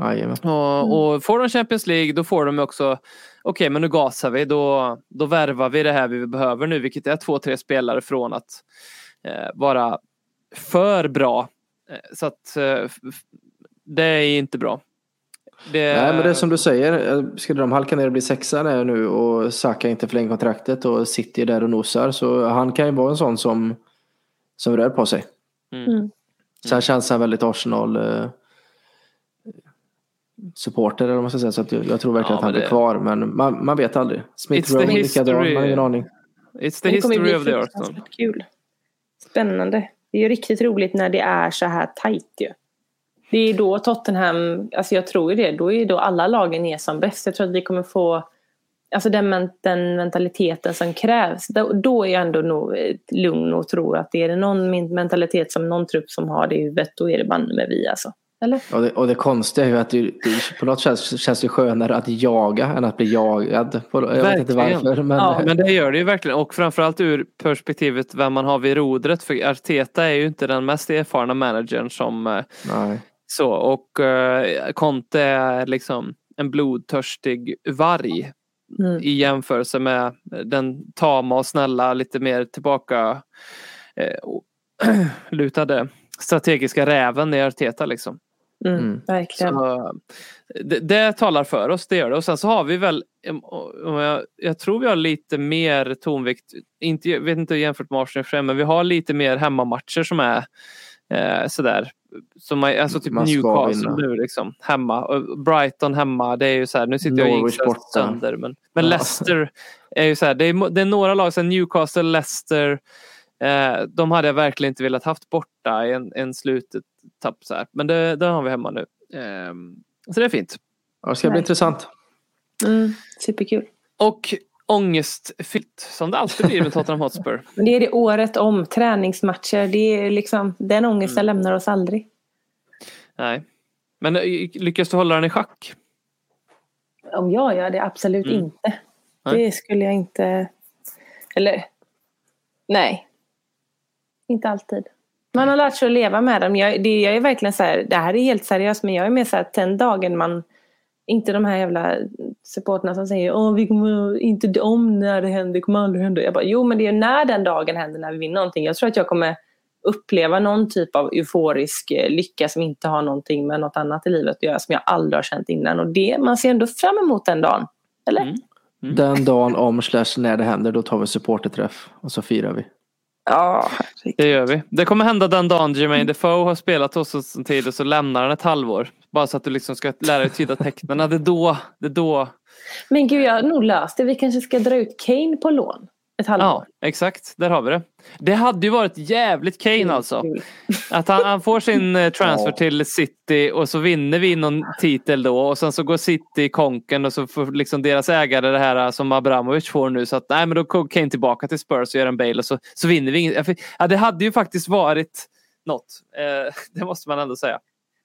Jajamän. Och, och får de Champions League då får de också okej men nu gasar vi, då, då värvar vi det här vi behöver nu vilket är två, tre spelare från att eh, vara för bra. Eh, så att eh, det är inte bra. Det, Nej men det är som du säger, eh, skulle de halka ner och bli sexa där nu och Saka inte förlänger kontraktet och City är där och nosar så han kan ju vara en sån som, som rör på sig. Mm. Sen känns han väldigt Arsenal eh, supporter eller vad man ska säga så att jag, jag tror verkligen Ja, att han blir det- kvar men man, man vet aldrig. Smith Rowe likadan, man har ingen aning. It's the det kommer history bli of the Arsenal. kul. Spännande. Det är ju riktigt roligt när det är så här tajt ju. Det är då Tottenham, alltså jag tror ju det, då är då alla lagen är som bäst. Jag tror att vi kommer få alltså den, den mentaliteten som krävs. Då, då är jag ändå nog eh, lugn och tror att det är det någon min- mentalitet som någon trupp som har det i huvudet, då är det banne med vi alltså. Eller? Och det, och det konstiga är ju att det, det, på något sätt känns det skönare att jaga än att bli jagad. Jag vet inte varför men Ja, Men det gör det ju verkligen och framförallt ur perspektivet vem man har vid rodret för Arteta är ju inte den mest erfarna managern som eh, nej. så och eh, Conte är liksom en blodtörstig varg Mm. i jämförelse med den tama och snälla lite mer tillbaka eh, och- <clears throat> lutade strategiska räven i Arteta liksom. Mm, Mm. Verkligen. Så, det, det talar för oss, det gör det. Och sen så har vi väl, jag, jag tror vi har lite mer tonvikt, inte, jag vet inte jämfört med Arsenal men vi har lite mer hemmamatcher som är eh, sådär. Som är, alltså typ Newcastle nu liksom, hemma. Och Brighton hemma, det är ju så här, nu sitter jag och Norwich jinxar sönder. Men, men Ja. Leicester är ju så här, det är, det är några lag, så Newcastle, Leicester, eh, de hade jag verkligen inte velat haft borta i en, en slutet tapp så här. Men det, det har vi hemma nu. Ehm, så det är fint. Ja, det ska bli Nej. intressant. Mm, superkul. Och ångestfyllt som det alltid blir med Tottenham Hotspur. <laughs> Men det är det året om, träningsmatcher. Det är liksom, den ångesten Mm. lämnar oss aldrig. Nej. Men eh, lyckas du hålla den i schack? Om jag gör det, absolut Mm. inte. Nej. Det skulle jag inte... Eller, nej. Inte alltid. Man har lärt sig att leva med dem. Jag, det, jag är verkligen så här, det här är helt seriöst, men jag är mer så här att den dagen man Inte de här jävla supporterna som säger Åh, vi kommer inte om när det händer, det kommer aldrig hända. Jag bara, jo men det är när den dagen händer när vi vinner någonting. Jag tror att jag kommer uppleva någon typ av euforisk eh, lycka som inte har någonting med något annat i livet att göra som jag aldrig har känt innan. Och det, man ser ändå fram emot den dagen. Eller? Mm. Den dagen om slash när det händer då tar vi supporterträff och så firar vi. Ja, Det gör vi. Det kommer hända den dagen Jermaine Defoe har spelat hos oss en tid och så lämnar han ett halvår. Bara så att du liksom ska lära dig tyda tecknen. Det är då, det är då. Men gud, jag har nog löst det. Vi kanske ska dra ut Kane på lån ett halvår. Ja, exakt. Där har vi det. Det hade ju varit jävligt Kane alltså. Att han, han får sin eh, <laughs> transfer till City och så vinner vi någon titel då och sen så går City i konken och så får liksom deras ägare det här eh, som Abramovic får nu så att nej men då går Kane tillbaka till Spurs och gör en Bale och så, så vinner vi inget. Ja, det hade ju faktiskt varit något. Eh, <laughs> det måste man ändå säga.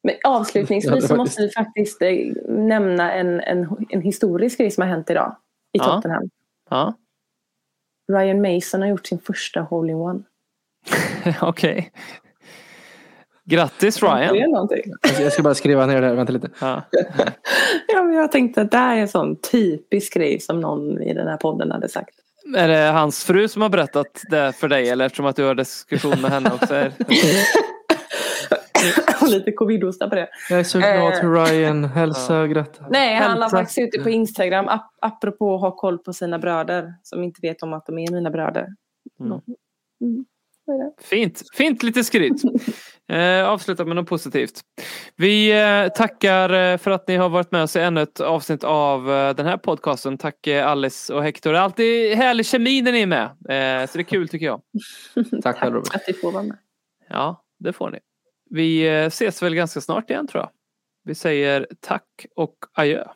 Men Ja, avslutningsvis så måste vi faktiskt nämna en, en, en historisk grej som har hänt idag i Ja. Tottenham. Ja, Ryan Mason har gjort sin första hole-in-one. <laughs> okej. Grattis Det Ryan. Jag ska bara skriva ner det här, vänta lite. Ja. <laughs> Ja, men jag tänkte att det här är en sån typisk grej som någon i den här podden hade sagt. Är det hans fru som har berättat det för dig eller eftersom att du har diskussion med henne också? <laughs> Och <laughs> lite covidosta på det. Jag är så glad för Ryan. Hälsa gratta. Nej, han la Hälsa. faktiskt ut det på Instagram ap- apropå att ha koll på sina bröder som inte vet om att de är mina bröder. Mm. Mm. Det? Fint, fint lite skryt. <laughs> Eh, avsluta med något positivt. Vi eh, tackar eh, för att ni har varit med oss i ännu ett avsnitt av eh, den här podcasten. Tack eh, Alice och Hector. Det är alltid härlig kemi när ni är med. Eh, så det är kul tycker jag. <laughs> Tack själv Robert. Att vi får vara med. Ja, det får ni. Vi eh, ses väl ganska snart igen tror jag. Vi säger tack och adjö.